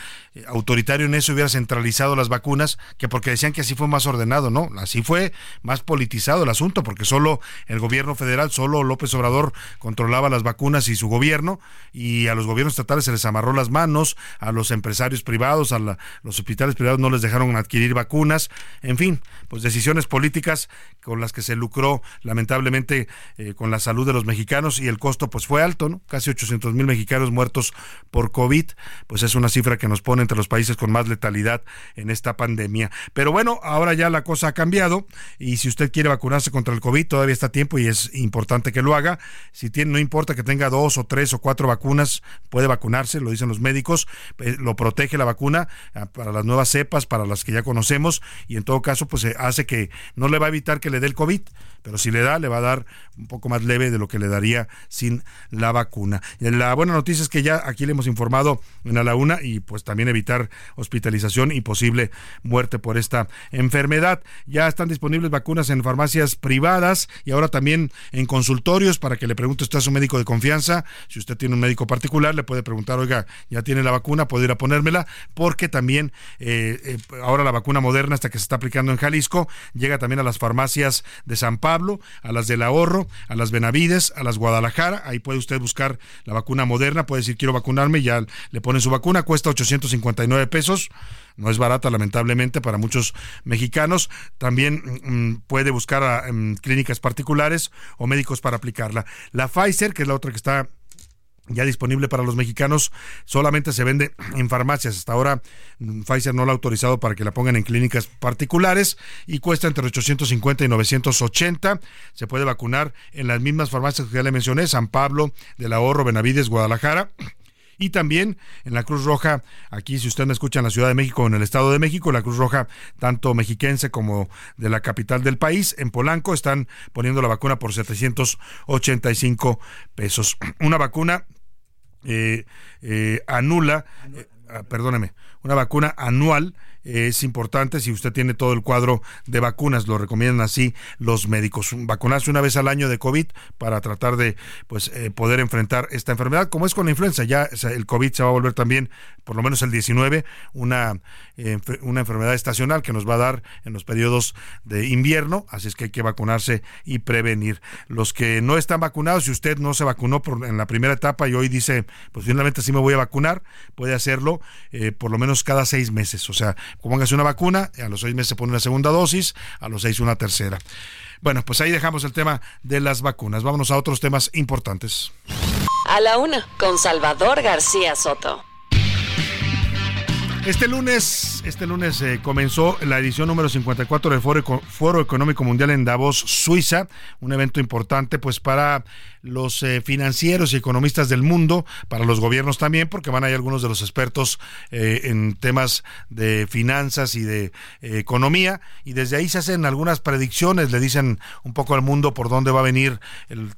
autoritario en eso, hubiera centralizado las vacunas, que porque decían que así fue más ordenado, ¿no? Así fue más politizado el asunto, porque solo el gobierno federal, solo López Obrador controlaba las vacunas y su gobierno, y a los gobiernos estatales se les amarró las manos, a los empresarios privados, a los hospitales privados no les dejaron adquirir vacunas, en fin, pues decisiones políticas con las que se lucró lamentablemente eh, con la salud de los mexicanos y el costo pues fue alto, ¿no? Casi 800 mil mexicanos muertos por COVID, pues es una cifra que nos pone entre los países con más letalidad en esta pandemia. Pero bueno, ahora ya la cosa ha cambiado y si usted quiere vacunarse contra el COVID todavía está a tiempo y es importante que lo haga. Si tiene, no importa que tenga dos o tres o cuatro vacunas, puede vacunarse, lo dicen los médicos, eh, lo protege la vacuna ah, para las nuevas cepas, para las que ya conocemos y en todo caso pues hace que no le va a evitar que le dé el COVID, pero si le da, le va a dar un poco más leve de lo que le daría sin la vacuna. La buena noticia es que ya aquí le hemos informado en a la una y pues también evitar hospitalización y posible muerte por esta enfermedad. Ya están disponibles vacunas en farmacias privadas y ahora también en consultorios para que le pregunte usted a su médico de confianza. Si usted tiene un médico particular, le puede preguntar, oiga, ya tiene la vacuna, puedo ir a ponérmela, porque también eh, eh, ahora la vacuna moderna, hasta que se está aplicando en Jalisco, llega también a las farmacias de San Pablo, a las del Ahorro, a las Benavides, a las Guadalajara. Ahí puede usted buscar la vacuna moderna, puede decir quiero vacunarme, ya le ponen su vacuna, cuesta 859 pesos no es barata lamentablemente para muchos mexicanos. También mm, puede buscar mm, clínicas particulares o médicos para aplicarla. La Pfizer, que es la otra que está ya disponible para los mexicanos, solamente se vende en farmacias. Hasta ahora mm, Pfizer no la ha autorizado para que la pongan en clínicas particulares y cuesta entre 850 y 980. Se puede vacunar en las mismas farmacias que ya le mencioné, San Pablo, del Ahorro, Benavides, Guadalajara. Y también en la Cruz Roja, aquí si usted me escucha en la Ciudad de México o en el Estado de México, la Cruz Roja, tanto mexiquense como de la capital del país, en Polanco, están poniendo la vacuna por 785 pesos. Una vacuna eh, eh, anula, eh, ah, perdóneme, una vacuna anual es importante si usted tiene todo el cuadro de vacunas, lo recomiendan así los médicos. Vacunarse una vez al año de COVID para tratar de pues eh, poder enfrentar esta enfermedad, como es con la influenza, ya el COVID se va a volver también, por lo menos el 19, una, una enfermedad estacional que nos va a dar en los periodos de invierno, así es que hay que vacunarse y prevenir. Los que no están vacunados, si usted no se vacunó por, en la primera etapa y hoy dice, pues finalmente sí me voy a vacunar, puede hacerlo eh, por lo menos cada seis meses, o sea, póngase una vacuna, a los seis meses se pone una segunda dosis, a los seis una tercera. Bueno, pues ahí dejamos el tema de las vacunas. Vámonos a otros temas importantes. A la una, con Salvador García Soto. Este lunes, este lunes eh, comenzó la edición número 54 del Foro, Foro, Económico Mundial en Davos, Suiza, un evento importante pues para los eh, financieros y economistas del mundo, para los gobiernos también, porque van ahí algunos de los expertos eh, en temas de finanzas y de eh, economía, y desde ahí se hacen algunas predicciones, le dicen un poco al mundo por dónde va a venir el,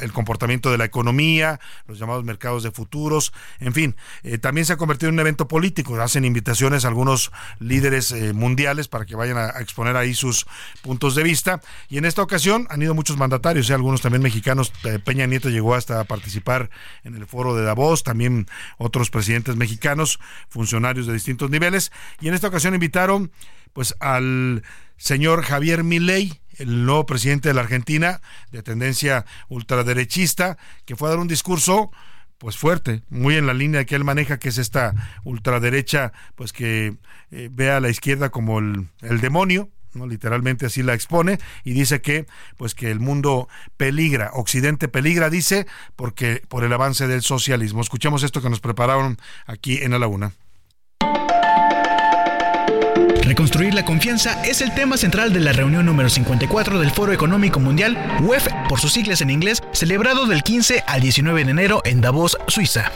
el comportamiento de la economía, los llamados mercados de futuros, en fin, también se ha convertido en un evento político, hacen invitaciones a algunos líderes mundiales para que vayan a, exponer ahí sus puntos de vista, y en esta ocasión han ido muchos mandatarios, algunos también mexicanos, Peña Nieto llegó hasta a participar en el foro de Davos, también otros presidentes mexicanos, funcionarios de distintos niveles, y en esta ocasión invitaron pues al señor Javier Milei, el nuevo presidente de la Argentina, de tendencia ultraderechista, que fue a dar un discurso pues fuerte, muy en la línea que él maneja, que es esta ultraderecha, pues que eh, ve a la izquierda como el, el demonio, ¿no? literalmente así la expone y dice que pues que el mundo peligra, Occidente peligra dice porque por el avance del socialismo. Escuchemos esto que nos prepararon aquí en la laguna. Reconstruir la confianza es el tema central de la reunión número 54 del Foro Económico Mundial, WEF por sus siglas en inglés, celebrado del 15 al 19 de enero en Davos, Suiza.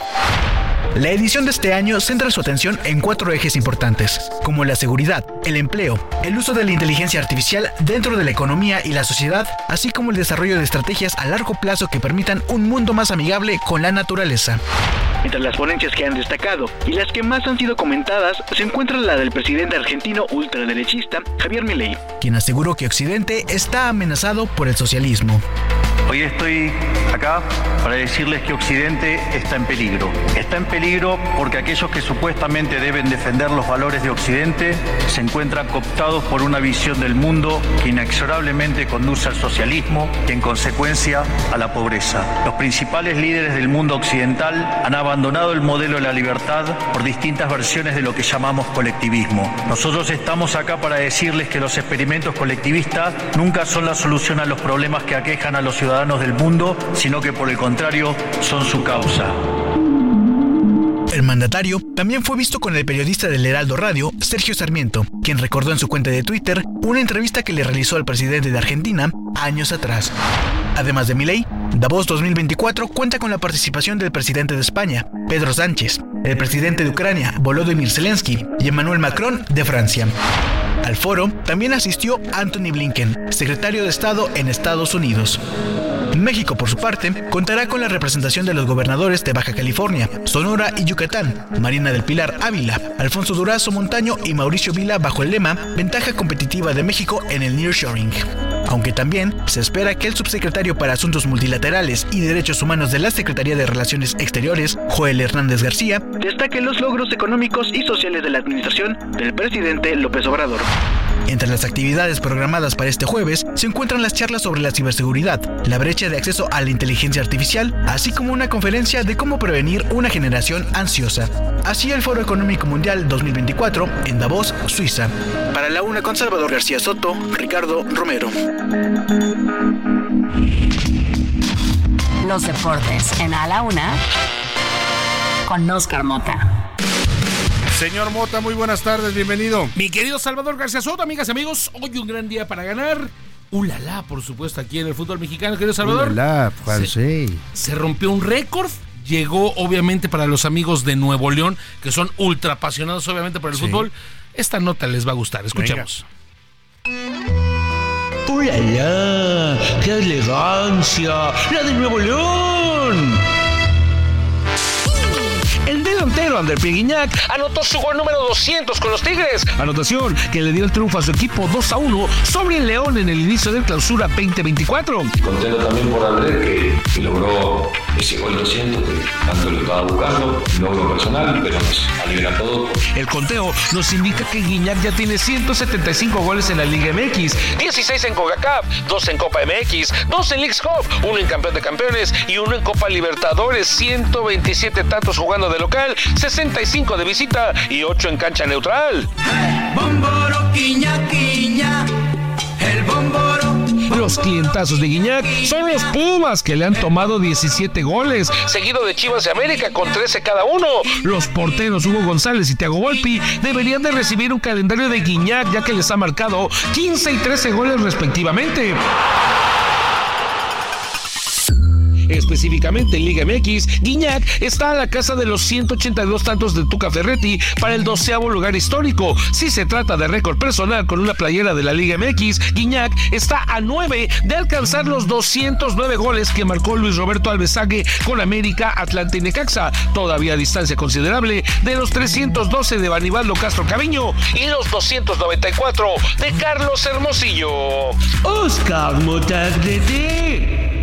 La edición de este año centra su atención en cuatro ejes importantes, como la seguridad, el empleo, el uso de la inteligencia artificial dentro de la economía y la sociedad, así como el desarrollo de estrategias a largo plazo que permitan un mundo más amigable con la naturaleza. Entre las ponencias que han destacado y las que más han sido comentadas se encuentra la del presidente argentino ultraderechista Javier Milei, quien aseguró que Occidente está amenazado por el socialismo. Hoy estoy acá para decirles que Occidente está en peligro. Está en peligro porque aquellos que supuestamente deben defender los valores de Occidente se encuentran cooptados por una visión del mundo que inexorablemente conduce al socialismo y en consecuencia a la pobreza. Los principales líderes del mundo occidental han abandonado el modelo de la libertad por distintas versiones de lo que llamamos colectivismo. Nosotros estamos acá para decirles que los experimentos colectivistas nunca son la solución a los problemas que aquejan a los ciudadanos del mundo, sino que por el contrario son su causa. El mandatario también fue visto con el periodista del Heraldo Radio, Sergio Sarmiento, quien recordó en su cuenta de Twitter una entrevista que le realizó al presidente de Argentina años atrás. Además de Milei, Davos 2024 cuenta con la participación del presidente de España, Pedro Sánchez, el presidente de Ucrania, Volodymyr Zelensky, y Emmanuel Macron de Francia. Al foro también asistió Anthony Blinken, secretario de Estado en Estados Unidos. México, por su parte, contará con la representación de los gobernadores de Baja California, Sonora y Yucatán, Marina del Pilar Ávila, Alfonso Durazo Montaño y Mauricio Vila bajo el lema Ventaja competitiva de México en el Nearshoring. Aunque también se espera que el subsecretario para Asuntos Multilaterales y Derechos Humanos de la Secretaría de Relaciones Exteriores, Joel Hernández García, destaque los logros económicos y sociales de la administración del presidente López Obrador. Entre las actividades programadas para este jueves se encuentran las charlas sobre la ciberseguridad, la brecha de acceso a la inteligencia artificial, así como una conferencia de cómo prevenir una generación ansiosa. Así el Foro Económico Mundial 2024 en Davos, Suiza. Para la una con Salvador García Soto, Ricardo Romero. Los deportes en A la Una con Oscar Mota. Señor Mota, muy buenas tardes, bienvenido. Mi querido Salvador García Soto, amigas y amigos, hoy un gran día para ganar. Ulala, por supuesto, aquí en el fútbol mexicano, querido Salvador. Ulala, se, se rompió un récord. Llegó, obviamente, para los amigos de Nuevo León, que son ultra apasionados, obviamente, por el Sí. fútbol. Esta nota les va a gustar. Escuchemos. ¡Ulala! ¡Qué elegancia! ¡La de Nuevo León! El delantero André Guiñac anotó su gol número 200 con los Tigres. Anotación que le dio el triunfo a su equipo 2 a 1 sobre el León en el inicio del clausura 2024. Contento también por Andrés que, que logró ese gol 200 que tanto lo estaba buscando, logro personal, pero nos alegra todo. El conteo nos indica que Guiñac ya tiene 175 goles en la Liga MX, 16 en CONCACAF, 2 en Copa MX, 2 en Leagues Cup, 1 en Campeón de Campeones y 1 en Copa Libertadores, 127 tantos jugando de local, 65 de visita y 8 en cancha neutral. Bomboro, quiña, quiña, el bomboro. Los clientazos de Guiñac son los Pumas que le han tomado 17 goles, seguido de Chivas y América con 13 cada uno. Los porteros Hugo González y Thiago Volpi deberían de recibir un calendario de Guiñac ya que les ha marcado 15 y 13 goles respectivamente. Específicamente en Liga MX, Guiñac está a la casa de los 182 tantos de Tuca Ferretti para el doceavo lugar histórico. Si se trata de récord personal con una playera de la Liga MX, Guiñac está a 9 de alcanzar los 209 goles que marcó Luis Roberto Alvesague con América, Atlanta y Necaxa, todavía a distancia considerable de los 312 de Banibaldo Castro Caviño y los 294 de Carlos Hermosillo. Oscar Motagrete.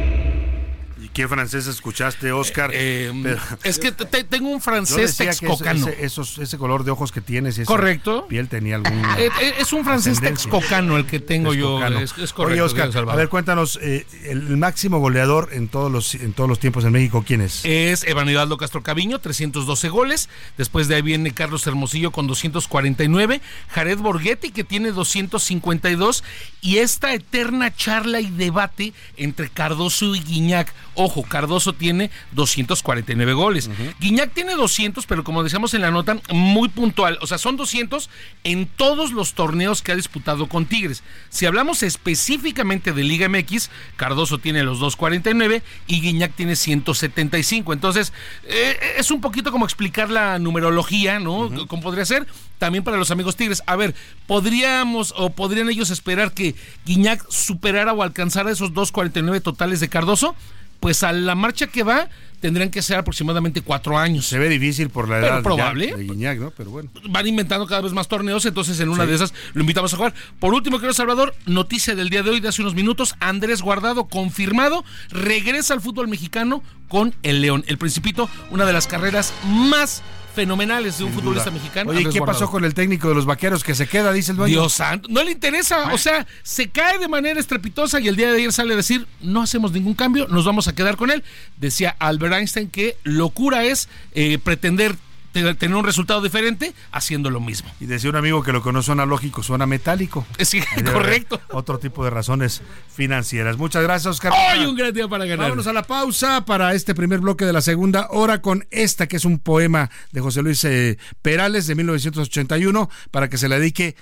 ¿Qué francés escuchaste, Oscar? Pero- Es que te- tengo un francés texcocano. ese- esos- ese color de ojos que tienes, y esa Correcto. piel tenía algún. Eh, eh, es un francés texcocano el que tengo yo. Es, es correcto. Oye, Oscar, a ver, cuéntanos, eh, el máximo goleador en todos los en todos los tiempos en México, ¿quién es? es Evanibaldo Castro Caviño, 312 goles. Después de ahí viene Carlos Hermosillo con 249. Jared Borghetti, que tiene 252. Y esta eterna charla y debate entre Cardoso y Guiñac. Ojo, Cardoso tiene 249 goles. Guiñac tiene 200, pero como decíamos en la nota, muy puntual. O sea, son 200 en todos los torneos que ha disputado con Tigres. Si hablamos específicamente de Liga MX, Cardoso tiene los 249 y Guiñac tiene 175. Entonces, eh, es un poquito como explicar la numerología, ¿no? Como podría ser también para los amigos Tigres. A ver, ¿podríamos o podrían ellos esperar que Guiñac superara o alcanzara esos 2.49 totales de Cardoso? Pues a la marcha que va, tendrían que ser aproximadamente cuatro años. Se ve difícil por la edad Pero ya probable. de Guiñac, ¿no? Pero bueno. Van inventando cada vez más torneos, entonces en una Sí. de esas lo invitamos a jugar. Por último, querido Salvador, noticia del día de hoy, de hace unos minutos, Andrés Guardado, confirmado, regresa al fútbol mexicano con el León. El Principito, una de las carreras más fenomenales de un Sin futbolista duda. mexicano. Oye, ¿y Andrés ¿qué Guardado. pasó con el técnico de los vaqueros que se queda, dice el dueño? Dios santo, no le interesa, o sea, se cae de manera estrepitosa y el día de ayer sale a decir, no hacemos ningún cambio, nos vamos a quedar con él. Decía Albert Einstein que locura es eh, pretender te- tener un resultado diferente haciendo lo mismo. Y decía un amigo que lo que no suena lógico, suena metálico. Sí, Ahí debe correcto. Otro tipo de razones financieras. Muchas gracias, Oscar. Hoy un gran día para ganar. Vámonos a la pausa para este primer bloque de la segunda hora con esta que es un poema de José Luis eh, Perales de 1981 para que se la dedique,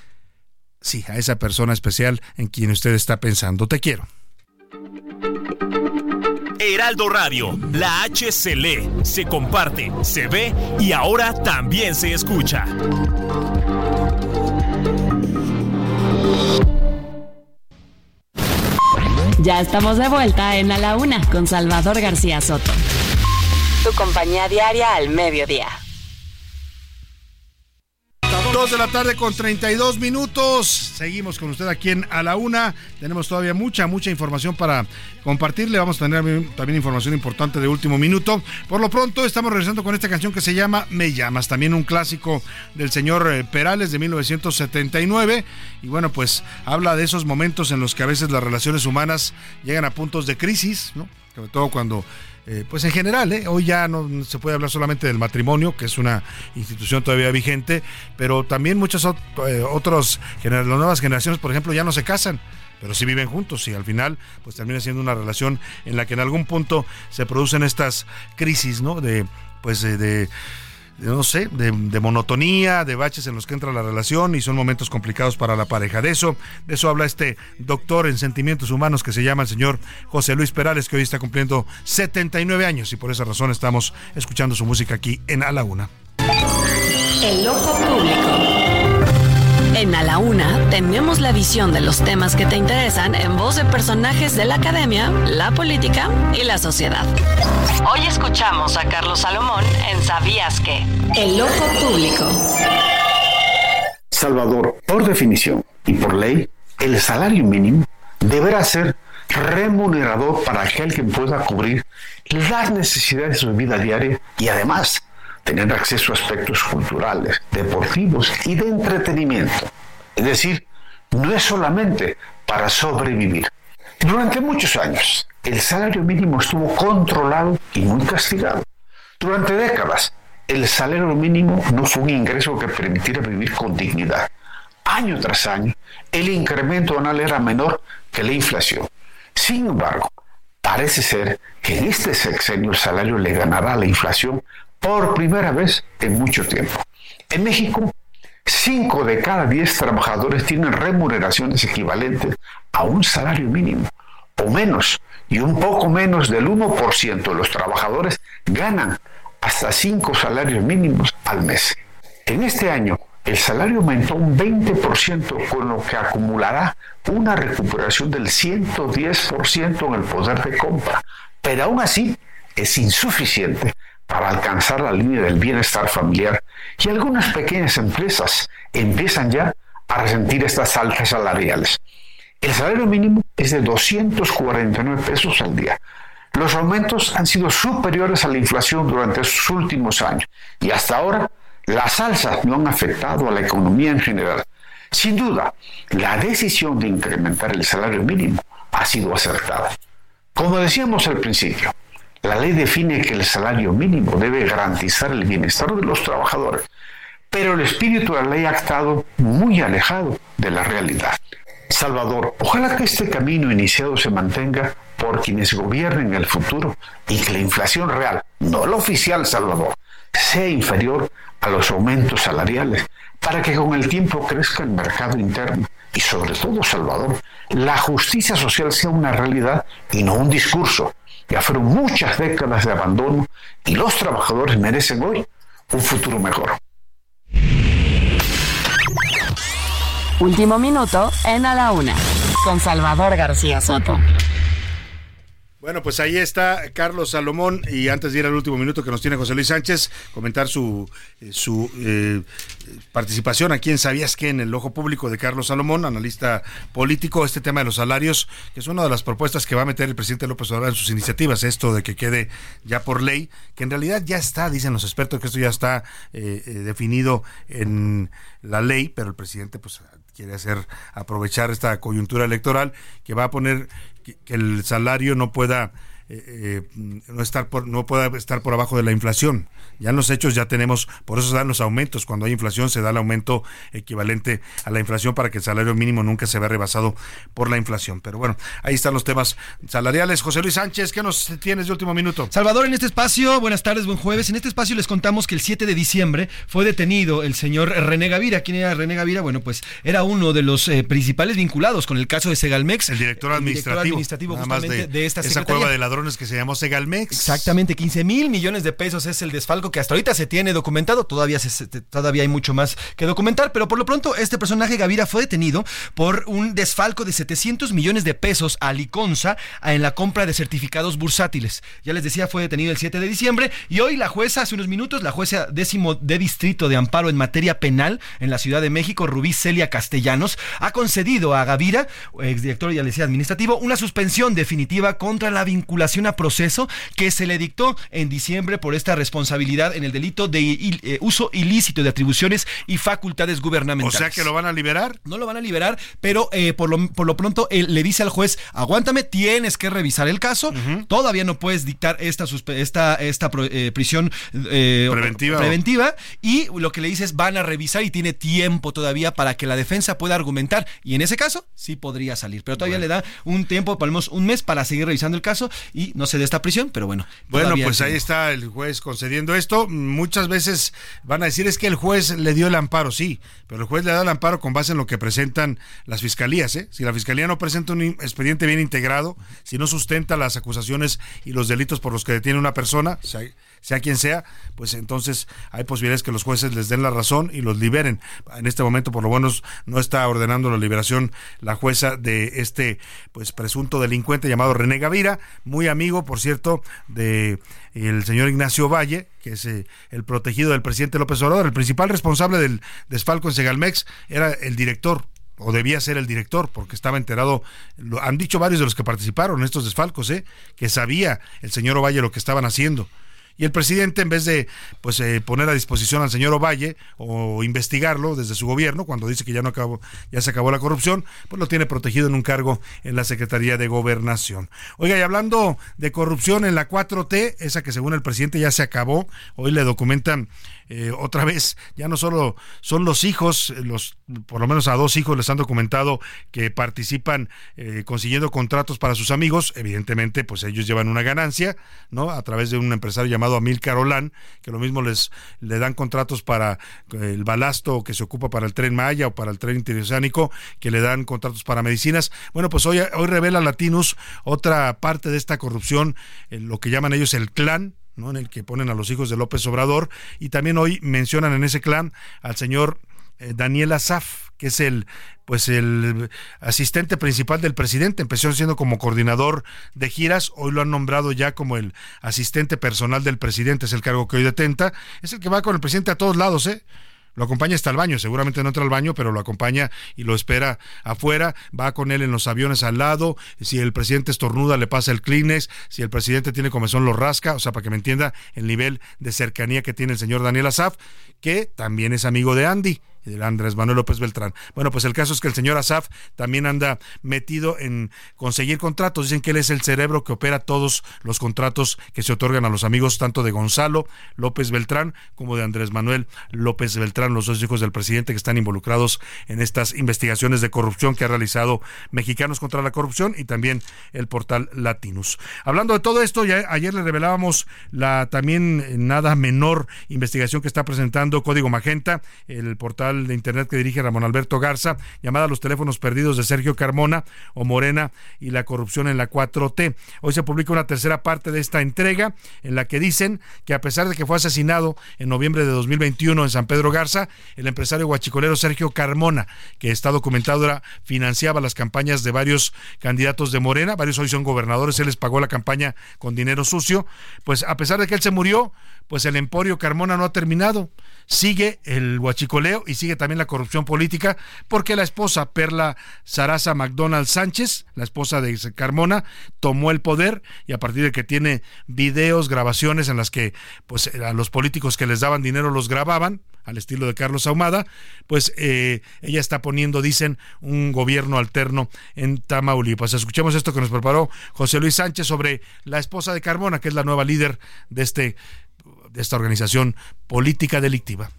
sí, a esa persona especial en quien usted está pensando. Te quiero. Heraldo Radio, la H se lee, se comparte, se ve y ahora también se escucha. Ya estamos de vuelta en A la Una con Salvador García Soto. Tu compañía diaria al mediodía. Dos de la tarde con 32 minutos. Seguimos con usted aquí en A la Una. Tenemos todavía mucha, mucha información para compartirle. Vamos a tener también información importante de último minuto. Por lo pronto, estamos regresando con esta canción que se llama Me llamas. También un clásico del señor eh, Perales de 1979. Y bueno, pues habla de esos momentos en los que a veces las relaciones humanas llegan a puntos de crisis, ¿no? Sobre todo cuando eh, pues en general, ¿eh? hoy ya no se puede hablar solamente del matrimonio, que es una institución todavía vigente, pero también muchas ot- eh, otras las nuevas generaciones, por ejemplo, ya no se casan, pero sí viven juntos y al final pues termina siendo una relación en la que en algún punto se producen estas crisis, ¿no? De pues de- de, no sé, de, monotonía, de baches en los que entra la relación y son momentos complicados para la pareja. De eso, de eso habla este doctor en sentimientos humanos que se llama el señor José Luis Perales, que hoy está cumpliendo 79 años y por esa razón estamos escuchando su música aquí en A la Una. El público. En A la Una tenemos la visión de los temas que te interesan en voz de personajes de la academia, la política y la sociedad. Hoy escuchamos a Carlos Salomón en ¿Sabías que? El ojo público. Salvador, por definición y por ley, el salario mínimo deberá ser remunerador para aquel que pueda cubrir las necesidades de su vida diaria y además tener acceso a aspectos culturales, deportivos y de entretenimiento. Es decir, no es solamente para sobrevivir. Durante muchos años, el salario mínimo estuvo controlado y muy castigado. Durante décadas, el salario mínimo no fue un ingreso que permitiera vivir con dignidad. Año tras año, el incremento anual era menor que la inflación. Sin embargo, parece ser que en este sexenio el salario le ganará a la inflación por primera vez en mucho tiempo. En México, 5 de cada 10 trabajadores tienen remuneraciones equivalentes a un salario mínimo o menos, y un poco menos del 1% de los trabajadores ganan hasta 5 salarios mínimos al mes. En este año, el salario aumentó un 20%, con lo que acumulará una recuperación del 110% en el poder de compra. Pero aún así, es insuficiente para alcanzar la línea del bienestar familiar y algunas pequeñas empresas empiezan ya a resentir estas altas salariales. El salario mínimo es de 249 pesos al día. Los aumentos han sido superiores a la inflación durante estos últimos años y hasta ahora las alzas no han afectado a la economía en general. Sin duda, la decisión de incrementar el salario mínimo ha sido acertada. Como decíamos al principio, la ley define que el salario mínimo debe garantizar el bienestar de los trabajadores, pero el espíritu de la ley ha estado muy alejado de la realidad. Salvador, ojalá que este camino iniciado se mantenga por quienes gobiernen el futuro y que la inflación real, no la oficial, Salvador, sea inferior a los aumentos salariales, para que con el tiempo crezca el mercado interno y sobre todo, Salvador, la justicia social sea una realidad y no un discurso. Ya fueron muchas décadas de abandono y los trabajadores merecen hoy un futuro mejor. Último minuto en A la Una, con Salvador García Soto. Bueno, pues ahí está Carlos Salomón y antes de ir al último minuto que nos tiene José Luis Sánchez, comentar su, eh, su eh, participación aquí en Sabías que en el ojo público de Carlos Salomón, analista político, este tema de los salarios, que es una de las propuestas que va a meter el presidente López Obrador en sus iniciativas, esto de que quede ya por ley, que en realidad ya está, dicen los expertos que esto ya está eh, definido en la ley, pero el presidente pues quiere hacer aprovechar esta coyuntura electoral que va a poner que, el salario no pueda eh, eh, no estar por, no pueda estar por abajo de la inflación. Ya en los hechos ya tenemos, por eso se dan los aumentos. Cuando hay inflación se da el aumento equivalente a la inflación para que el salario mínimo nunca se vea rebasado por la inflación. Pero bueno, ahí están los temas salariales. José Luis Sánchez, ¿qué nos tienes de último minuto? Salvador, en este espacio, buenas tardes, buen jueves. En este espacio les contamos que el 7 de diciembre fue detenido el señor René Gavira. ¿Quién era René Gavira? Bueno, pues era uno de los eh, principales vinculados con el caso de Segalmex. El director administrativo. administrativo justamente de, esta Esa cueva de ladrones que se llamó Segalmex. Exactamente, 15 mil millones de pesos es el desfalco que hasta ahorita se tiene documentado. Todavía, se, todavía hay mucho más que documentar, pero por lo pronto este personaje Gavira fue detenido por un desfalco de 700 millones de pesos a Liconza en la compra de certificados bursátiles. Ya les decía, fue detenido el 7 de diciembre y hoy la jueza, hace unos minutos, la jueza décimo de distrito de amparo en materia penal en la Ciudad de México, Rubí Celia Castellanos, ha concedido a Gavira, exdirector, ya le decía, administrativo, una suspensión definitiva contra la vinculación a proceso que se le dictó en diciembre por esta responsabilidad en el delito de eh, uso ilícito de atribuciones y facultades gubernamentales. O sea que lo van a liberar. No lo van a liberar, pero eh, por, lo, por lo pronto él le dice al juez, aguántame, tienes que revisar el caso, todavía no puedes dictar esta, esta, esta eh, prisión preventiva. preventiva y lo que le dice es van a revisar y tiene tiempo todavía para que la defensa pueda argumentar y en ese caso sí podría salir, pero todavía le da un tiempo, menos un mes para seguir revisando el caso y no se dé esta prisión, pero bueno. Bueno, pues ahí está el juez concediendo esto. Muchas veces van a decir es que el juez le dio el amparo, sí, pero el juez le da el amparo con base en lo que presentan las fiscalías. ¿eh? Si la fiscalía no presenta un expediente bien integrado, si no sustenta las acusaciones y los delitos por los que detiene una persona, sea quien sea, pues entonces hay posibilidades que los jueces les den la razón y los liberen. En este momento, por lo menos, no está ordenando la liberación la jueza de este pues presunto delincuente llamado René Gavira, muy amigo, por cierto, de el señor Ignacio Valle, que es eh, el protegido del presidente López Obrador. El principal responsable del desfalco en Segalmex era el director o debía ser el director, porque estaba enterado, lo, han dicho varios de los que participaron en estos desfalcos, ¿eh? que sabía el señor Ovalle lo que estaban haciendo. Y el presidente, en vez de pues eh, poner a disposición al señor Ovalle o investigarlo desde su gobierno, cuando dice que ya no acabó, ya se acabó la corrupción, pues lo tiene protegido en un cargo en la Secretaría de Gobernación. Oiga, y hablando de corrupción en la 4T, esa que según el presidente ya se acabó, hoy le documentan eh, otra vez, ya no solo son los hijos, eh, los por lo menos a dos hijos les han documentado que participan eh, consiguiendo contratos para sus amigos, evidentemente pues ellos llevan una ganancia, ¿no? A través de un empresario llamado Amil Carolán, que lo mismo les le dan contratos para el balasto que se ocupa para el tren Maya o para el tren interoceánico, que le dan contratos para medicinas. Bueno, pues hoy, hoy revela Latinus otra parte de esta corrupción, lo que llaman ellos el clan, en el que ponen a los hijos de López Obrador, y también hoy mencionan en ese clan al señor eh, Daniel Azaf, que es el pues el asistente principal del presidente, empezó siendo como coordinador de giras, hoy lo han nombrado ya como el asistente personal del presidente, es el cargo que hoy detenta, es el que va con el presidente a todos lados, ¿eh? Lo acompaña hasta el baño, seguramente no entra al baño, pero lo acompaña y lo espera afuera, va con él en los aviones al lado, si el presidente estornuda le pasa el Kleenex, si el presidente tiene comezón lo rasca, o sea, para que me entienda el nivel de cercanía que tiene el señor Daniel Azaf, que también es amigo de Andy del Andrés Manuel López Beltrán. Bueno, pues el caso es que el señor Asaf también anda metido en conseguir contratos. Dicen que él es el cerebro que opera todos los contratos que se otorgan a los amigos tanto de Gonzalo López Beltrán como de Andrés Manuel López Beltrán, los dos hijos del presidente que están involucrados en estas investigaciones de corrupción que ha realizado Mexicanos contra la Corrupción y también el portal Latinus. Hablando de todo esto, ya ayer le revelábamos la también nada menor investigación que está presentando Código Magenta, el portal de internet que dirige Ramón Alberto Garza, llamada Los teléfonos perdidos de Sergio Carmona o Morena y la corrupción en la 4T. Hoy se publica una tercera parte de esta entrega en la que dicen que a pesar de que fue asesinado en noviembre de 2021 en San Pedro Garza, el empresario guachicolero Sergio Carmona, que está documentado, era, financiaba las campañas de varios candidatos de Morena, varios hoy son gobernadores, él les pagó la campaña con dinero sucio, pues a pesar de que él se murió, pues el emporio Carmona no ha terminado. Sigue el huachicoleo y sigue también la corrupción política, porque la esposa Perla Sarasa McDonald Sánchez, la esposa de Carmona, tomó el poder y a partir de que tiene videos, grabaciones en las que pues a los políticos que les daban dinero los grababan, al estilo de Carlos Ahumada, pues eh, ella está poniendo, dicen, un gobierno alterno en Tamaulipas. Escuchemos esto que nos preparó José Luis Sánchez sobre la esposa de Carmona, que es la nueva líder de este de esta organización política delictiva.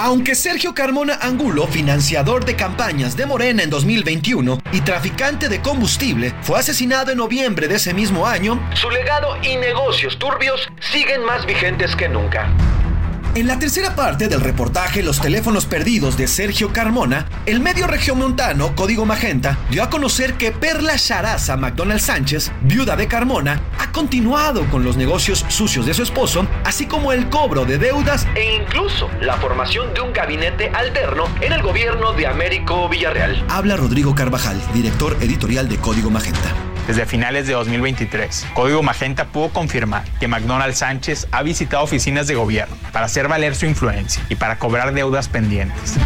Aunque Sergio Carmona Angulo, financiador de campañas de Morena en 2021 y traficante de combustible, fue asesinado en noviembre de ese mismo año, su legado y negocios turbios siguen más vigentes que nunca. En la tercera parte del reportaje Los teléfonos perdidos de Sergio Carmona, el medio regiomontano Código Magenta dio a conocer que Perla Sharaza McDonald Sánchez, viuda de Carmona, ha continuado con los negocios sucios de su esposo, así como el cobro de deudas e incluso la formación de un gabinete alterno en el gobierno de Américo Villarreal. Habla Rodrigo Carvajal, director editorial de Código Magenta. Desde finales de 2023, Código Magenta pudo confirmar que McDonald Sánchez ha visitado oficinas de gobierno para hacer valer su influencia y para cobrar deudas pendientes.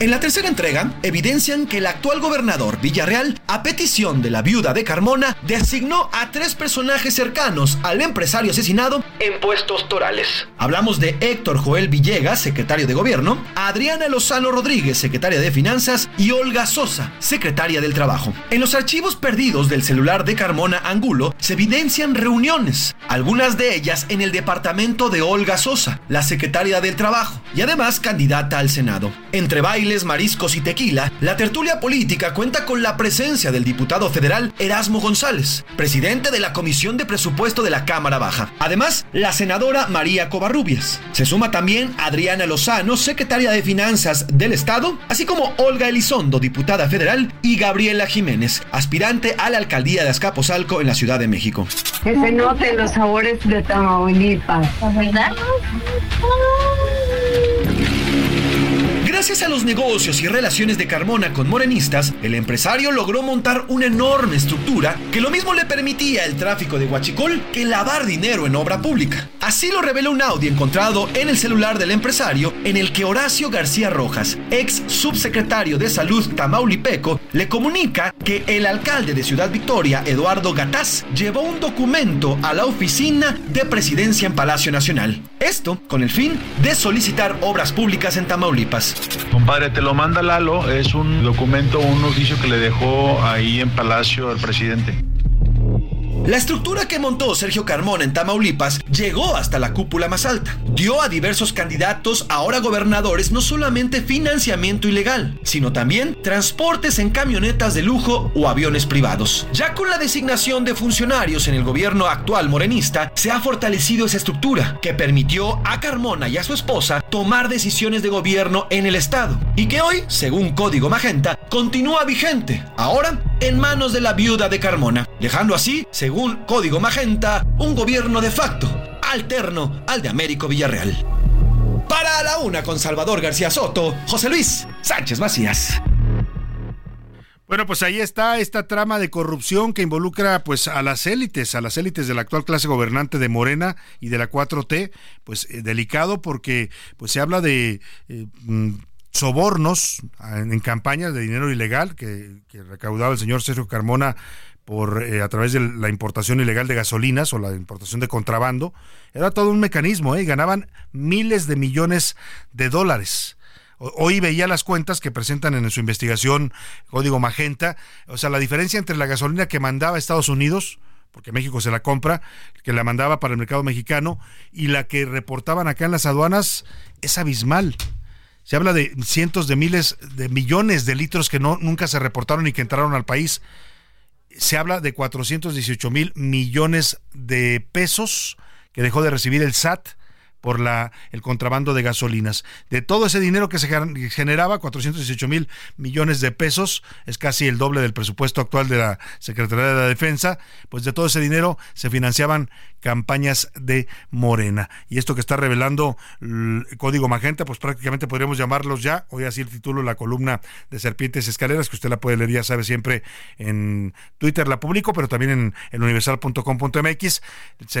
En la tercera entrega, evidencian que el actual gobernador Villarreal, a petición de la viuda de Carmona, designó a tres personajes cercanos al empresario asesinado en puestos torales. Hablamos de Héctor Joel Villegas, secretario de Gobierno, Adriana Lozano Rodríguez, secretaria de Finanzas, y Olga Sosa, secretaria del Trabajo. En los archivos perdidos del celular de Carmona Angulo se evidencian reuniones, algunas de ellas en el departamento de Olga Sosa, la secretaria del Trabajo, y además candidata al Senado. Entre bailes, mariscos y tequila, la tertulia política cuenta con la presencia del diputado federal Erasmo González, presidente de la Comisión de Presupuesto de la Cámara Baja. Además, la senadora María Covarrubias. Se suma también Adriana Lozano, secretaria de Finanzas del Estado, así como Olga Elizondo, diputada federal, y Gabriela Jiménez, aspirante a la alcaldía de Azcapotzalco en la Ciudad de México. Que se noten los sabores de Tamaulipas, ¿verdad? Gracias a los negocios y relaciones de Carmona con morenistas, el empresario logró montar una enorme estructura que lo mismo le permitía el tráfico de huachicol que lavar dinero en obra pública. Así lo revela un audio encontrado en el celular del empresario en el que Horacio García Rojas, ex subsecretario de Salud Tamaulipeco, le comunica que el alcalde de Ciudad Victoria, Eduardo Gataz, llevó un documento a la oficina de presidencia en Palacio Nacional. Esto con el fin de solicitar obras públicas en Tamaulipas. Compadre, te lo manda Lalo, es un documento, un oficio que le dejó ahí en Palacio al presidente. La estructura que montó Sergio Carmona en Tamaulipas llegó hasta la cúpula más alta. Dio a diversos candidatos, ahora gobernadores, no solamente financiamiento ilegal, sino también transportes en camionetas de lujo o aviones privados. Ya con la designación de funcionarios en el gobierno actual morenista, se ha fortalecido esa estructura que permitió a Carmona y a su esposa tomar decisiones de gobierno en el Estado y que hoy, según Código Magenta, continúa vigente, ahora en manos de la viuda de Carmona, dejando así, según Código Magenta, un gobierno de facto, alterno al de Américo Villarreal. Para la una con Salvador García Soto, José Luis Sánchez Macías. Bueno, pues ahí está esta trama de corrupción que involucra pues a las élites, a las élites de la actual clase gobernante de Morena y de la 4T, pues eh, delicado porque pues se habla de eh, mm, sobornos en, campañas de dinero ilegal que, recaudaba el señor Sergio Carmona por eh, a través de la importación ilegal de gasolinas o la importación de contrabando. Era todo un mecanismo, ¿eh? ganaban miles de millones de dólares. Hoy veía las cuentas que presentan en su investigación Código Magenta, o sea, la diferencia entre la gasolina que mandaba a Estados Unidos, porque México se la compra, que la mandaba para el mercado mexicano, y la que reportaban acá en las aduanas es abismal. Se habla de cientos de miles de millones de litros que no, nunca se reportaron y que entraron al país. Se habla de 418 mil millones de pesos que dejó de recibir el SAT por la, el contrabando de gasolinas. De todo ese dinero que se generaba, 418 mil millones de pesos, es casi el doble del presupuesto actual de la Secretaría de la Defensa, pues de todo ese dinero se financiaban campañas de Morena. Y esto que está revelando el Código Magenta, pues prácticamente podríamos llamarlos ya, hoy así el título, la columna de Serpientes Escaleras, que usted la puede leer, ya sabe, siempre en Twitter la publico, pero también en, en universal.com.mx,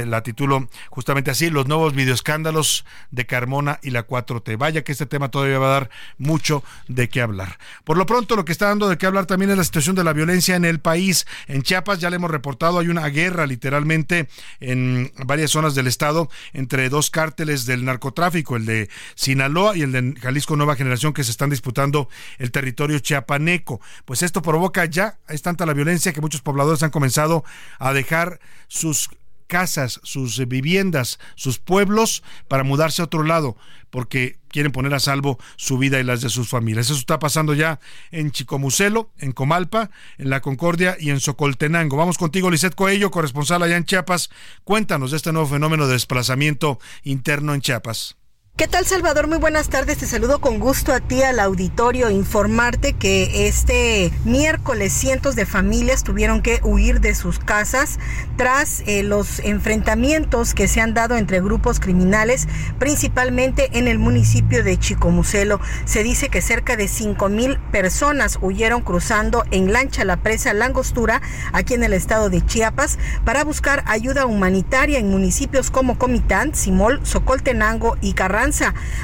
la titulo justamente así, los nuevos videoescándalos de Carmona y la 4T. Vaya que este tema todavía va a dar mucho de qué hablar. Por lo pronto, lo que está dando de qué hablar también es la situación de la violencia en el país. En Chiapas ya le hemos reportado, hay una guerra literalmente en varias zonas del estado entre dos cárteles del narcotráfico, el de Sinaloa y el de Jalisco Nueva Generación, que se están disputando el territorio chiapaneco. Pues esto provoca ya, es tanta la violencia que muchos pobladores han comenzado a dejar sus casas, sus viviendas, sus pueblos para mudarse a otro lado, porque quieren poner a salvo su vida y las de sus familias. Eso está pasando ya en Chicomucelo, en Comalpa, en La Concordia y en Socoltenango. Vamos contigo, Lisette Coello, corresponsal allá en Chiapas. Cuéntanos de este nuevo fenómeno de desplazamiento interno en Chiapas. ¿Qué tal Salvador? Muy buenas tardes. Te saludo con gusto a ti, al auditorio. Informarte que este miércoles cientos de familias tuvieron que huir de sus casas tras eh, los enfrentamientos que se han dado entre grupos criminales, principalmente en el municipio de Chicomucelo. Se dice que cerca de 5 mil personas huyeron cruzando en lancha la presa Langostura, aquí en el estado de Chiapas, para buscar ayuda humanitaria en municipios como Comitán, Simol, Socoltenango y Carranza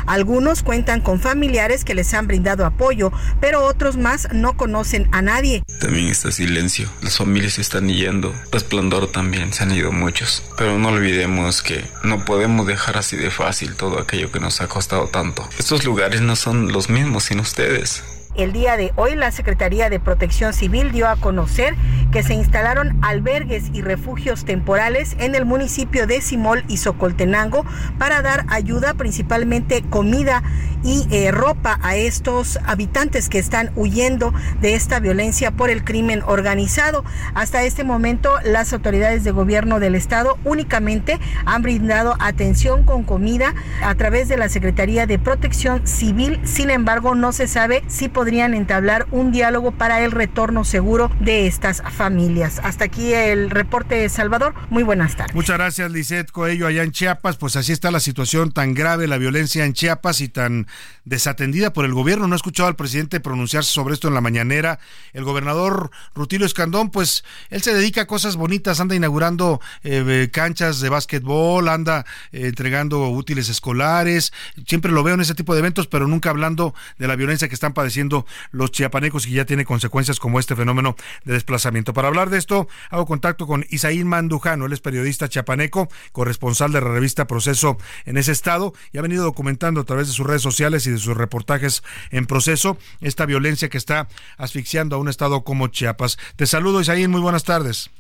algunos cuentan con familiares que les han brindado apoyo, pero otros más no conocen a nadie. También está silencio. Las familias están yendo. Resplandor también. Se han ido muchos. Pero no olvidemos que no podemos dejar así de fácil todo aquello que nos ha costado tanto. Estos lugares no son los mismos sin ustedes. El día de hoy la Secretaría de Protección Civil dio a conocer que se instalaron albergues y refugios temporales en el municipio de Simol y Socoltenango para dar ayuda, principalmente comida y eh, ropa a estos habitantes que están huyendo de esta violencia por el crimen organizado. Hasta este momento las autoridades de gobierno del estado únicamente han brindado atención con comida a través de la Secretaría de Protección Civil. Sin embargo, no se sabe si podrían entablar un diálogo para el retorno seguro de estas familias. Hasta aquí el reporte de Salvador. Muy buenas tardes. Muchas gracias, Lisette Coello, allá en Chiapas. Pues así está la situación tan grave, la violencia en Chiapas y tan desatendida por el gobierno. No he escuchado al presidente pronunciarse sobre esto en la mañanera. El gobernador Rutilio Escandón, pues él se dedica a cosas bonitas, anda inaugurando eh, canchas de básquetbol, anda eh, entregando útiles escolares. Siempre lo veo en ese tipo de eventos, pero nunca hablando de la violencia que están padeciendo los chiapanecos y ya tiene consecuencias como este fenómeno de desplazamiento. Para hablar de esto, hago contacto con Isaín Mandujano, él es periodista chiapaneco, corresponsal de la revista Proceso en ese estado y ha venido documentando a través de sus redes sociales y de sus reportajes en Proceso esta violencia que está asfixiando a un estado como Chiapas. Te saludo Isaín, muy buenas tardes.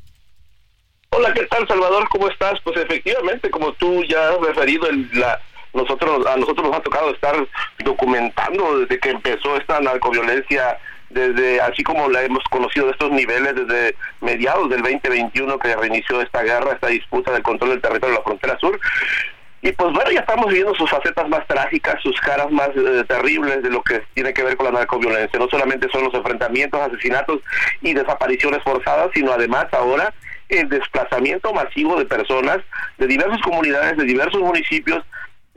Hola, ¿qué tal Salvador? ¿Cómo estás? Pues efectivamente, como tú ya has referido, en la nosotros a nosotros nos ha tocado estar documentando desde que empezó esta narcoviolencia desde así como la hemos conocido de estos niveles desde mediados del 2021 que reinició esta guerra, esta disputa del control del territorio de la frontera sur. Y pues bueno, ya estamos viendo sus facetas más trágicas, sus caras más eh, terribles de lo que tiene que ver con la narcoviolencia. No solamente son los enfrentamientos, asesinatos y desapariciones forzadas, sino además ahora el desplazamiento masivo de personas de diversas comunidades, de diversos municipios,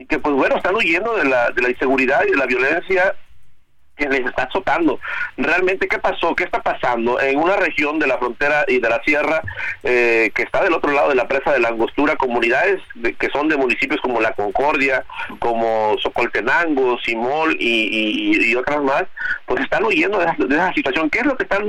y que pues bueno, están huyendo de la, de la inseguridad y de la violencia que les está azotando. Realmente, ¿qué pasó? ¿Qué está pasando en una región de la frontera y de la sierra eh, que está del otro lado de la presa de la Angostura? Comunidades de- que son de municipios como La Concordia, como Socoltenango, Simol y, otras más, pues están huyendo de, esa- situación. ¿Qué es lo que están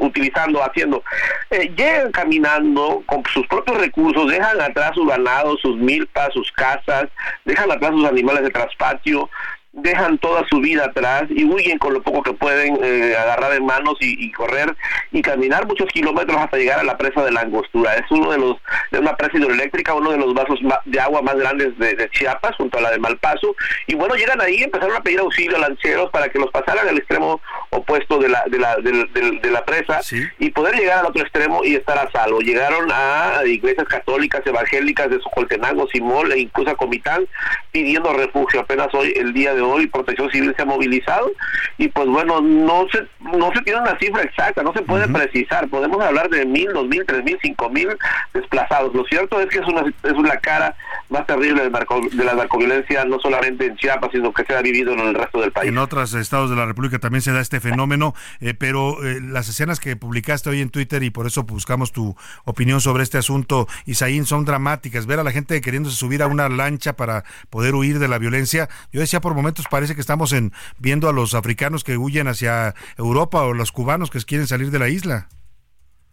utilizando, haciendo? Eh, llegan caminando con sus propios recursos, dejan atrás su ganado, sus milpas, sus casas, dejan atrás sus animales de traspatio, dejan toda su vida atrás y huyen con lo poco que pueden eh, agarrar en manos y, y correr y caminar muchos kilómetros hasta llegar a la presa de la Angostura. Es uno de los de una presa hidroeléctrica, uno de los vasos de agua más grandes de, de Chiapas, junto a la de Malpaso. Y bueno, llegan ahí, empezaron a pedir auxilio a lancheros para que los pasaran al extremo opuesto de la de la, del- del- de la presa y poder llegar al otro extremo y estar a salvo. Llegaron a iglesias católicas, evangélicas de Socoltenango, Simol e incluso a Comitán pidiendo refugio. Apenas hoy, el día de hoy, Protección Civil se ha movilizado y pues bueno, no se no se tiene una cifra exacta, no se puede precisar. Podemos hablar de mil, dos mil, tres mil, cinco mil desplazados. Lo cierto es que es una es una cara más terrible de, narco- de la narcoviolencia, no solamente en Chiapas, sino que se ha vivido en el resto del país. En otros estados de la República también se da este fenómeno, eh, pero eh, las escenas que publicaste hoy en Twitter y por eso buscamos tu opinión sobre este asunto, Isaín, son dramáticas. Ver a la gente queriéndose subir a una lancha para poder huir de la violencia. Yo decía por momentos parece que estamos en viendo a los africanos que huyen hacia Europa o los cubanos que quieren salir de la isla.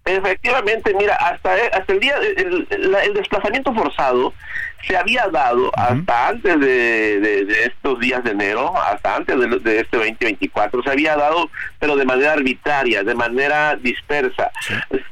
Efectivamente, mira, hasta, hasta el día, el, el- el desplazamiento forzado se había dado hasta antes de, de- de estos días de enero, hasta antes de, de este 2024, se había dado, pero de manera arbitraria, de manera dispersa.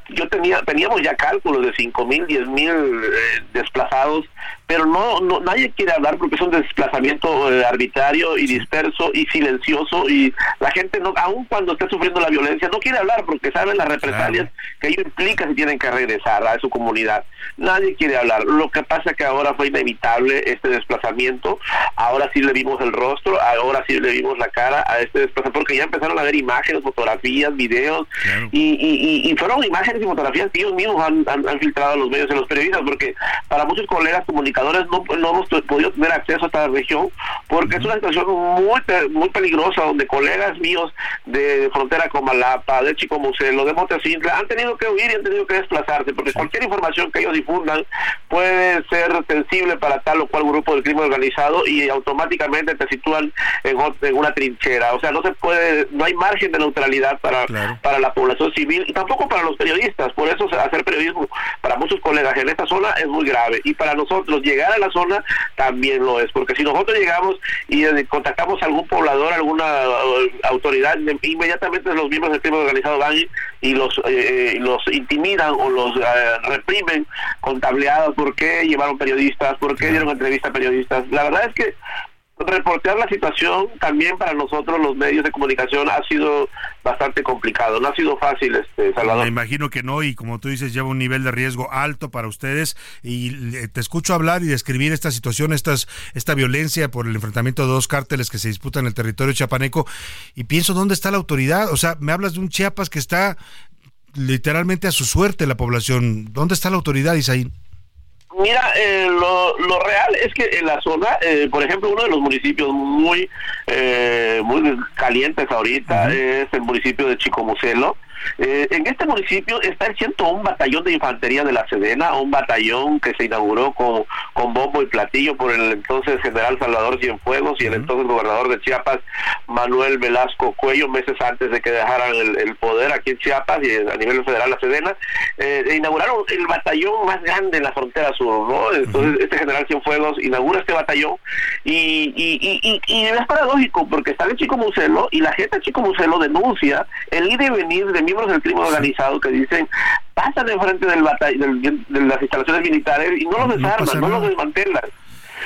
Yo tenía, teníamos ya cálculos de 5 mil, 10 mil eh, desplazados, pero no, no, nadie quiere hablar porque es un desplazamiento eh, arbitrario y disperso y silencioso y la gente no, aun cuando esté sufriendo la violencia, no quiere hablar porque saben las represalias que ello implica si tienen que regresar a su comunidad. Nadie quiere hablar. Lo que pasa es que ahora fue inevitable este desplazamiento. Ahora sí le vimos el rostro, ahora sí le vimos la cara a este desplazamiento, porque ya empezaron a ver imágenes, fotografías, videos, y, y, y- y fueron imágenes y fotografías que ellos mismos han, han- han filtrado a los medios y los periodistas, porque para muchos colegas comunicadores no, no hemos podido tener acceso a esta región, porque es una situación muy, muy peligrosa, donde colegas míos de frontera con Malapa, de Chicomucelo, de Montecintla, han tenido que huir y han tenido que desplazarse, porque cualquier información que ellos difundan puede ser sensible para tal o cual grupo del crimen organizado y automáticamente te sitúan en, en una trinchera. O sea, no se puede, no hay margen de neutralidad para, para la población civil y tampoco para los periodistas. Por eso hacer periodismo para muchos colegas en esta zona es muy grave y para nosotros llegar a la zona también lo es, porque si nosotros llegamos y eh, contactamos a algún poblador, alguna eh, autoridad, inmediatamente los miembros del crimen organizado van y- los eh, los intimidan o los eh, reprimen con tableadas, ¿por qué llevaron periodistas? ¿Por qué dieron entrevista a periodistas? La verdad es que reportear la situación también para nosotros los medios de comunicación ha sido bastante complicado, no ha sido fácil, este Salvador. Me imagino que no, y como tú dices, lleva un nivel de riesgo alto para ustedes. Y te escucho hablar y describir esta situación, estas, esta violencia por el enfrentamiento de dos cárteles que se disputan en el territorio chiapaneco. Y pienso, ¿dónde está la autoridad? O sea, me hablas de un Chiapas que está literalmente a su suerte la población. ¿Dónde está la autoridad, Isaín? Mira, eh, lo, lo real es que en la zona, eh, por ejemplo, uno de los municipios muy eh, muy calientes ahorita es el municipio de Chicomucelo. Eh, en este municipio está el 101 batallón de infantería de la Sedena, un batallón que se inauguró con, con bombo y platillo por el entonces general Salvador Cienfuegos y el entonces gobernador de Chiapas, Manuel Velasco Cuello, meses antes de que dejaran el, el poder aquí en Chiapas y a nivel federal la Sedena, eh, inauguraron el batallón más grande en la frontera sur, ¿no? Entonces este general Cienfuegos inaugura este batallón y, y, y, y, y es paradójico porque está en Chico Muselo y la gente de Chico Muselo denuncia el ir y venir de miembros del crimen organizado que dicen pasan enfrente del del- de las instalaciones militares y no los desarman, no, los desmantelan.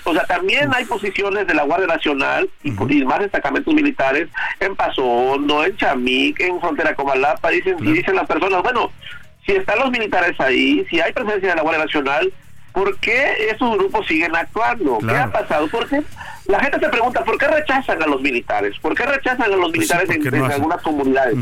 O sea, también hay posiciones de la Guardia Nacional y, y más destacamentos militares en Paso Hondo, en Chamic, en Frontera Comalapa, dicen, y dicen las personas, bueno, si están los militares ahí, si hay presencia de la Guardia Nacional, ¿por qué esos grupos siguen actuando? ¿Qué ha pasado? Porque la gente se pregunta por qué rechazan a los militares, por qué rechazan a los Pues sí, militares en, no algunas comunidades.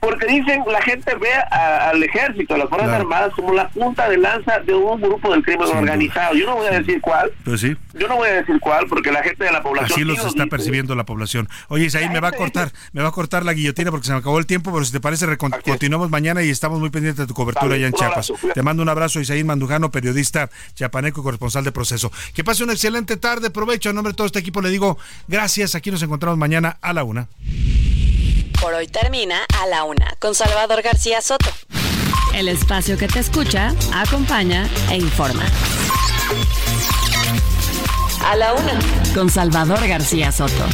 Porque dicen, la gente ve a- al ejército, a las Fuerzas Claro. Armadas como la punta de lanza de un grupo del crimen Sin duda. organizado. Yo no voy a decir cuál, Pues sí. yo no voy a decir cuál, porque la gente de la población... Así sí los lo está dice. percibiendo la población. Oye, Isaí, me va a cortar, me va a cortar la guillotina porque se me acabó el tiempo, pero si te parece, continuamos mañana y estamos muy pendientes de tu cobertura allá en Chiapas. abrazo. Te mando un abrazo, Isaí Mandujano, periodista chiapaneco y corresponsal de proceso. Que pase una excelente tarde, provecho. En nombre de todo este equipo le digo gracias. Aquí nos encontramos mañana a la una. Por hoy termina a la una con Salvador García Soto. El espacio que te escucha, acompaña e informa. A la una con Salvador García Soto.